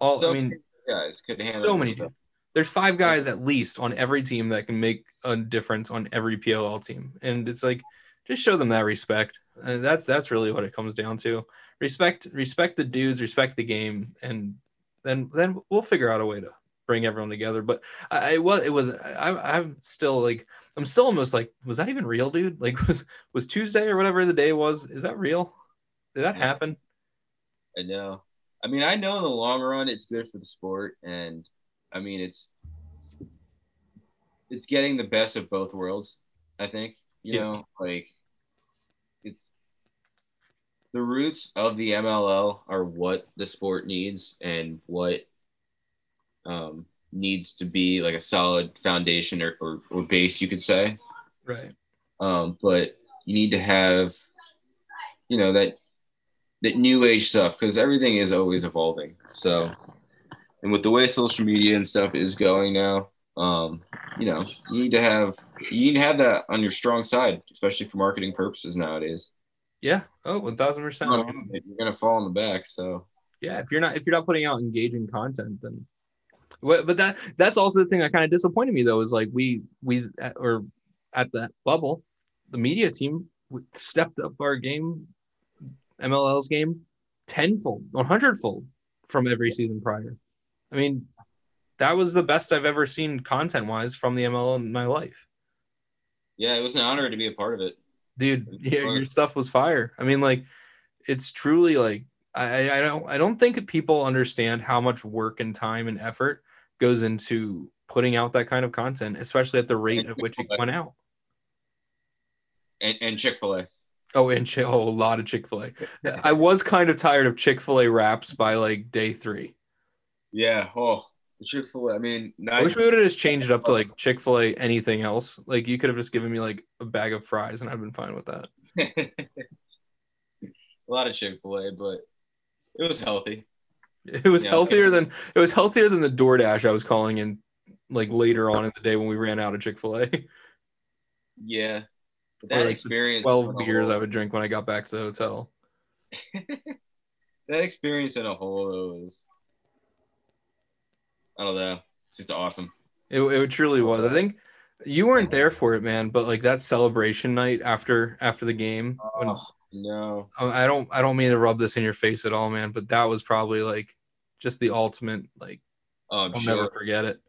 All so I mean, guys could handle so many. There's five guys at least on every team that can make a difference on every PLL team, and it's like just show them that respect. And that's that's really what it comes down to. Respect respect the dudes, respect the game, and then then we'll figure out a way to bring everyone together. But I, I was it was I, I'm still like I'm still almost like was that even real, dude? Like was was Tuesday or whatever the day was? Is that real? Did that happen? I know. I mean, I know in the long run it's good for the sport, and I mean it's it's getting the best of both worlds. I think you yeah. know, like it's the roots of the MLL are what the sport needs and what um, needs to be like a solid foundation or, or, or base, you could say. Right. Um, but you need to have, you know, that that new age stuff because everything is always evolving. So, and with the way social media and stuff is going now, um, you know, you need to have you need to have that on your strong side, especially for marketing purposes nowadays. Yeah. Oh, one thousand percent. You're gonna fall in the back. So yeah, if you're not if you're not putting out engaging content, then but that that's also the thing that kind of disappointed me though is like we we or at that bubble, the media team stepped up our game, MLL's game, tenfold, one hundredfold from every season prior. I mean, that was the best I've ever seen content wise from the ML in my life. Yeah, it was an honor to be a part of it dude. Yeah, your stuff was fire. I mean, like, it's truly like I, I don't I don't think people understand how much work and time and effort goes into putting out that kind of content, especially at the rate at which it went out. And, and Chick Fil A. Oh, and oh, a lot of Chick Fil A. I was kind of tired of Chick Fil A wraps by like day three. Yeah. Oh, Chick Fil A. I mean, I wish we would have just changed it up to oh. like Chick Fil A. Anything else? Like you could have just given me like a bag of fries, and I've been fine with that. a lot of Chick Fil A, but it was healthy. It was yeah, healthier okay. than it was healthier than the DoorDash I was calling in like later on in the day when we ran out of Chick Fil A. Yeah, that like experience. Twelve beers whole... I would drink when I got back to the hotel. that experience in a whole was I don't know. It's just awesome. It, it truly was. I think you weren't there for it, man, but like that celebration night after after the game. When, oh, no. I don't I don't mean to rub this in your face at all, man, but that was probably like just the ultimate like oh, I'm I'll sure. never forget it.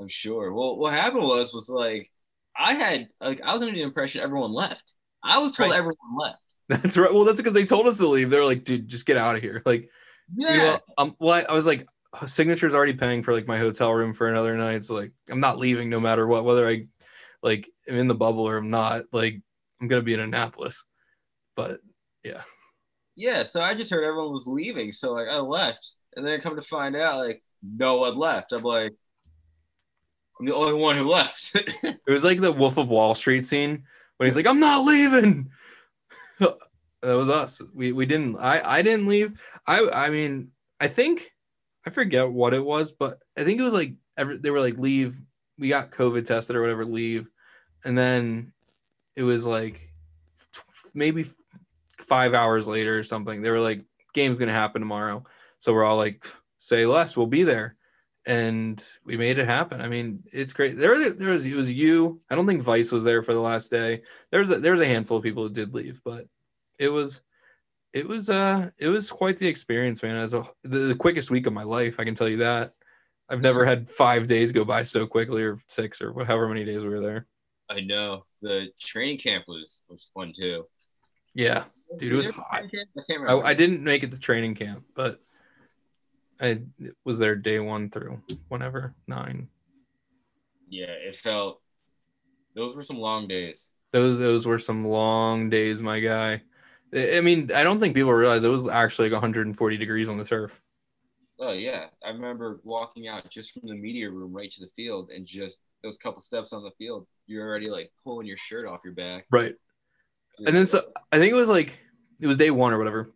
I'm sure. Well, what happened was was like I had like I was under the impression everyone left. I was told right. everyone left. That's right. Well, that's because they told us to leave. They're like, dude, just get out of here. Like, yeah. You know, um, well, I, I was like, signature's already paying for like my hotel room for another night. So like I'm not leaving no matter what, whether I like am in the bubble or I'm not. Like I'm gonna be in Annapolis. But yeah. Yeah, so I just heard everyone was leaving. So like I left. And then I come to find out like no one left. I'm like I'm the only one who left. it was like the Wolf of Wall Street scene when he's like, I'm not leaving. that was us. We we didn't I I didn't leave. I I mean I think I forget what it was, but I think it was like every, they were like leave. We got COVID tested or whatever, leave, and then it was like maybe five hours later or something. They were like, game's gonna happen tomorrow, so we're all like, say less, we'll be there, and we made it happen. I mean, it's great. There, there was it was you. I don't think Vice was there for the last day. There was a, there was a handful of people who did leave, but it was it was uh it was quite the experience, man. As a the, the, quickest week of my life, I can tell you that. I've never had five days go by so quickly, or six, or however many days we were there. I know the training camp was was fun too. Yeah, dude, it was hot. I, I, I, didn't make it to training camp, but I was there day one through whenever nine. Yeah, it felt Those were some long days. Those those were some long days, my guy. I mean, I don't think people realize it was actually like 140 degrees on the turf. Oh yeah, I remember walking out just from the media room right to the field, and just those couple steps on the field, you're already like pulling your shirt off your back. Right. Just and then so I think it was like it was day one or whatever.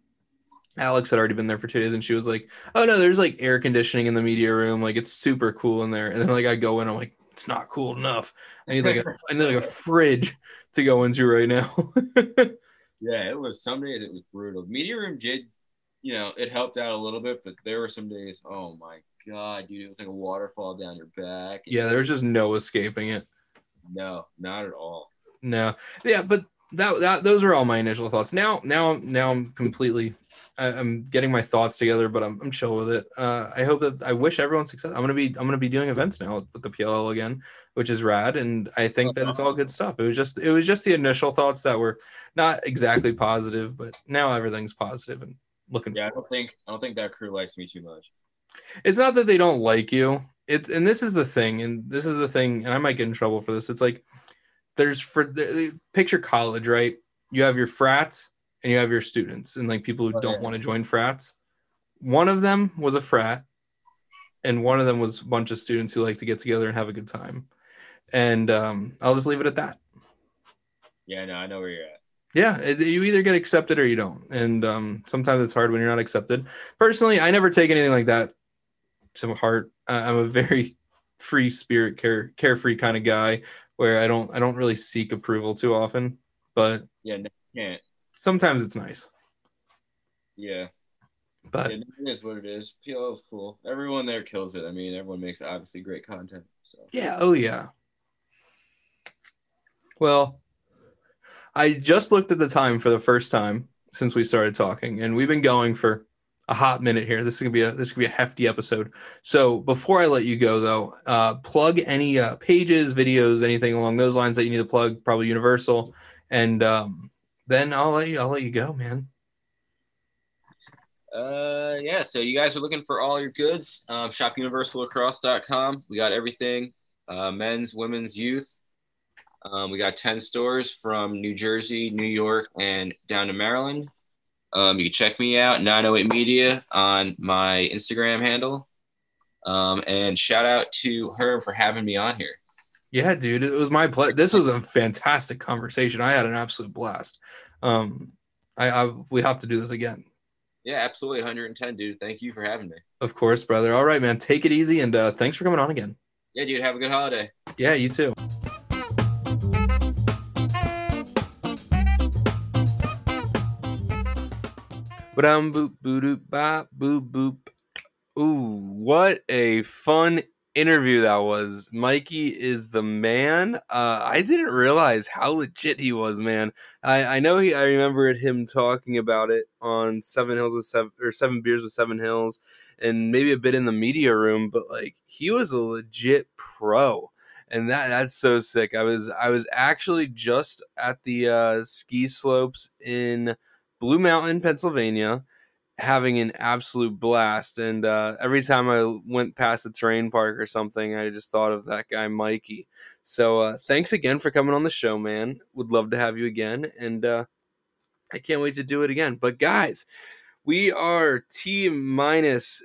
Alex had already been there for two days, and she was like, "Oh no, there's like air conditioning in the media room. Like it's super cool in there." And then like I go in, I'm like, "It's not cool enough. I need like a I need like a fridge to go into right now." yeah, it was. Some days it was brutal. Media room did, you know, it helped out a little bit, but there were some days. Oh my god, dude, it was like a waterfall down your back. Yeah, there was just no escaping it. No, not at all. No, yeah, but that that those are all my initial thoughts. Now, now, now I'm completely I, am getting my thoughts together, but I'm, I'm chill with it. Uh, I hope that I wish everyone success. I'm gonna be I'm gonna be doing events now with the PLL again, which is rad, and I think that it's all good stuff. It was just it was just the initial thoughts that were not exactly positive, but now everything's positive and looking. Yeah, I don't think I don't think that crew likes me too much. It's not that they don't like you. It's and this is the thing, and this is the thing, and I might get in trouble for this. It's like there's for the picture college, right? You have your frats and you have your students and like people who don't want to join frats. One of them was a frat, and one of them was a bunch of students who like to get together and have a good time. And um, I'll just leave it at that. Yeah, no, I know where you're at. Yeah, it, you either get accepted or you don't, and um, sometimes it's hard when you're not accepted. Personally, I never take anything like that to heart. I'm a very free spirit, care carefree kind of guy, where I don't I don't really seek approval too often. But yeah, no, can't sometimes it's nice. Yeah. But yeah, it is what it is. PLL is cool. Everyone there kills it. I mean, everyone makes obviously great content. So yeah, oh yeah. Well, I just looked at the time for the first time since we started talking, and we've been going for a hot minute here. This is gonna be a this could be a hefty episode. So before I let you go, though, uh, plug any uh, pages, videos, anything along those lines that you need to plug. Probably Universal, and um, then I'll let you I'll let you go, man. Uh yeah, so you guys are looking for all your goods. Um, shopuniversallacrosse.com. We got everything. Uh, men's, women's, youth. Um, we got 10 stores from New Jersey, New York, and down to Maryland. Um, you can check me out, 908 Media, on my Instagram handle. Um, and shout out to her for having me on here. Yeah, dude, it was my pleasure. This was a fantastic conversation. I had an absolute blast. Um, I, I we have to do this again. Yeah, absolutely, 110, dude. Thank you for having me. Of course, brother. All right, man. Take it easy, and uh, thanks for coming on again. Yeah, dude. Have a good holiday. Yeah, you too. I'm boop boop boop boop. Ooh, what a fun interview that was. Mikey is the man. Uh, I didn't realize how legit he was, man. I, I know he. I remembered him talking about it on Seven Hills with Seven or Seven Beers with Seven Hills, and maybe a bit in the media room. But like, he was a legit pro, and that that's so sick. I was I was actually just at the uh, ski slopes in Blue Mountain, Pennsylvania having an absolute blast. And uh, every time I went past the terrain park or something, I just thought of that guy, Mikey. So uh, thanks again for coming on the show, man. Would love to have you again. And uh, I can't wait to do it again. But guys, we are T minus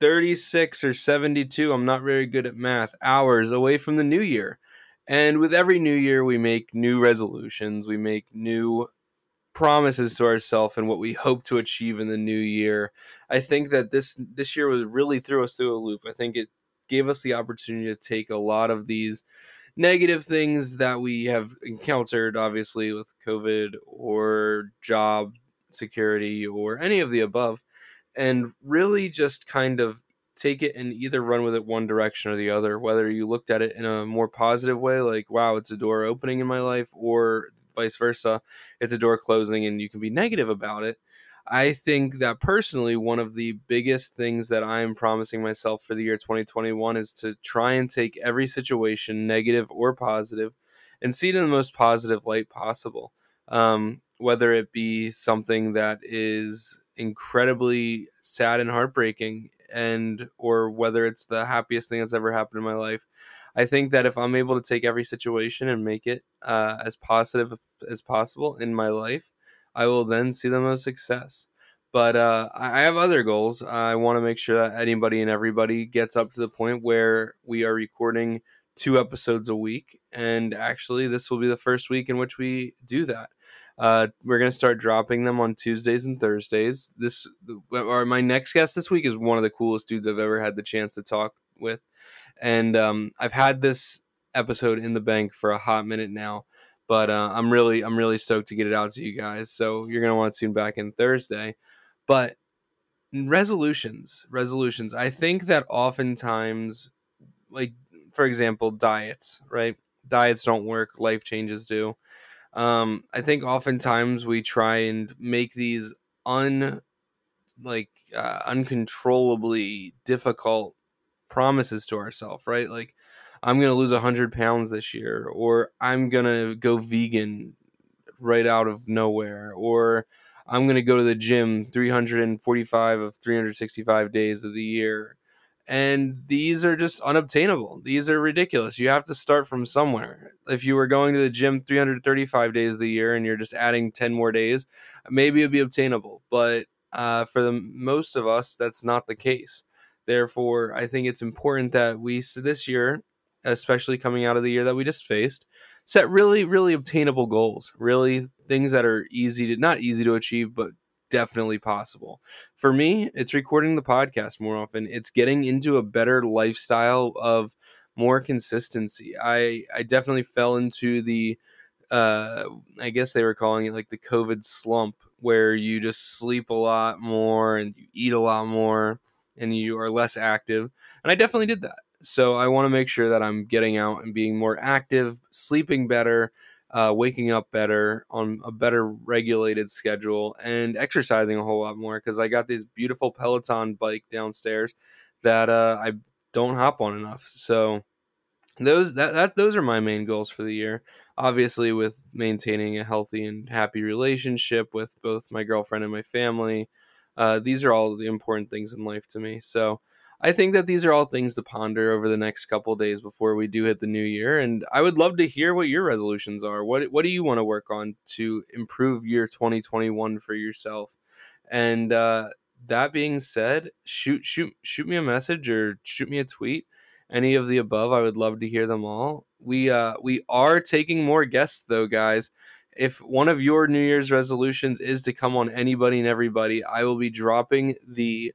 36 or 72. I'm not very good at math. Hours away from the new year. And with every new year, we make new resolutions. We make new promises to ourselves and what we hope to achieve in the new year. I think that this this year was really threw us through a loop. I think it gave us the opportunity to take a lot of these negative things that we have encountered obviously with covid or job security or any of the above and really just kind of take it and either run with it one direction or the other whether you looked at it in a more positive way like wow it's a door opening in my life or vice versa. It's a door closing and you can be negative about it. I think that personally, one of the biggest things that I'm promising myself for the year 2021 is to try and take every situation, negative or positive, and see it in the most positive light possible. Um, whether it be something that is incredibly sad and heartbreaking, and or whether it's the happiest thing that's ever happened in my life. I think that if I'm able to take every situation and make it uh, as positive as possible in my life, I will then see the most success. But uh, I have other goals. I want to make sure that anybody and everybody gets up to the point where we are recording two episodes a week. And actually, this will be the first week in which we do that. Uh, we're gonna start dropping them on Tuesdays and Thursdays. This, or my next guest this week is one of the coolest dudes I've ever had the chance to talk with, and um, I've had this episode in the bank for a hot minute now. But uh, I'm really, I'm really stoked to get it out to you guys. So you're gonna want to tune back in Thursday. But resolutions, resolutions. I think that oftentimes, like for example, diets, right? Diets don't work. Life changes do. Um, I think oftentimes we try and make these un like uh, uncontrollably difficult promises to ourselves, right? Like I'm gonna lose hundred pounds this year, or I'm gonna go vegan right out of nowhere, or I'm going to go to the gym 345 of 365 days of the year. And these are just unobtainable. These are ridiculous. You have to start from somewhere. If you were going to the gym 335 days of the year and you're just adding 10 more days, maybe it'd be obtainable. But uh, for the most of us, that's not the case. Therefore, I think it's important that we this year, especially coming out of the year that we just faced, set really, really obtainable goals. Really things that are easy to not easy to achieve, but definitely possible. For me, it's recording the podcast more often. It's getting into a better lifestyle of more consistency. I I definitely fell into the uh I guess they were calling it like the COVID slump where you just sleep a lot more and you eat a lot more and you are less active. And I definitely did that. So I want to make sure that I'm getting out and being more active, sleeping better, uh, waking up better on a better regulated schedule, and exercising a whole lot more because I got this beautiful Peloton bike downstairs that uh, I don't hop on enough. So those that, that those are my main goals for the year. Obviously, with maintaining a healthy and happy relationship with both my girlfriend and my family. Uh, these are all the important things in life to me. So I think that these are all things to ponder over the next couple days before we do hit the new year. And I would love to hear what your resolutions are. What what do you want to work on to improve year 2021 for yourself? And uh, that being said, shoot shoot shoot me a message or shoot me a tweet. Any of the above, I would love to hear them all. We uh we are taking more guests though, guys if one of your New Year's resolutions is to come on anybody and everybody, I will be dropping the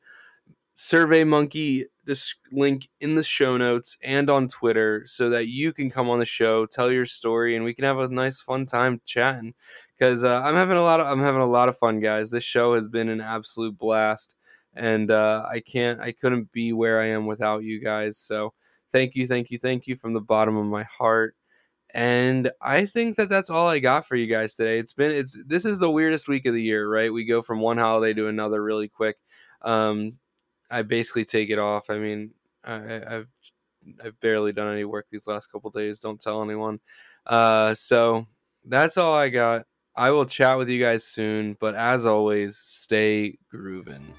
Survey Monkey this link in the show notes and on Twitter so that you can come on the show, tell your story, and we can have a nice fun time chatting. Because uh, I'm having a lot of I'm having a lot of fun, guys. This show has been an absolute blast, and uh, I can't I couldn't be where I am without you guys. So thank you, thank you, thank you from the bottom of my heart. And I think that that's all I got for you guys today. It's been it's this is the weirdest week of the year, right? We go from one holiday to another really quick. Um, I basically take it off. I mean, I, have I've barely done any work these last couple days. Don't tell anyone. Uh, so that's all I got. I will chat with you guys soon, but as always, stay grooving.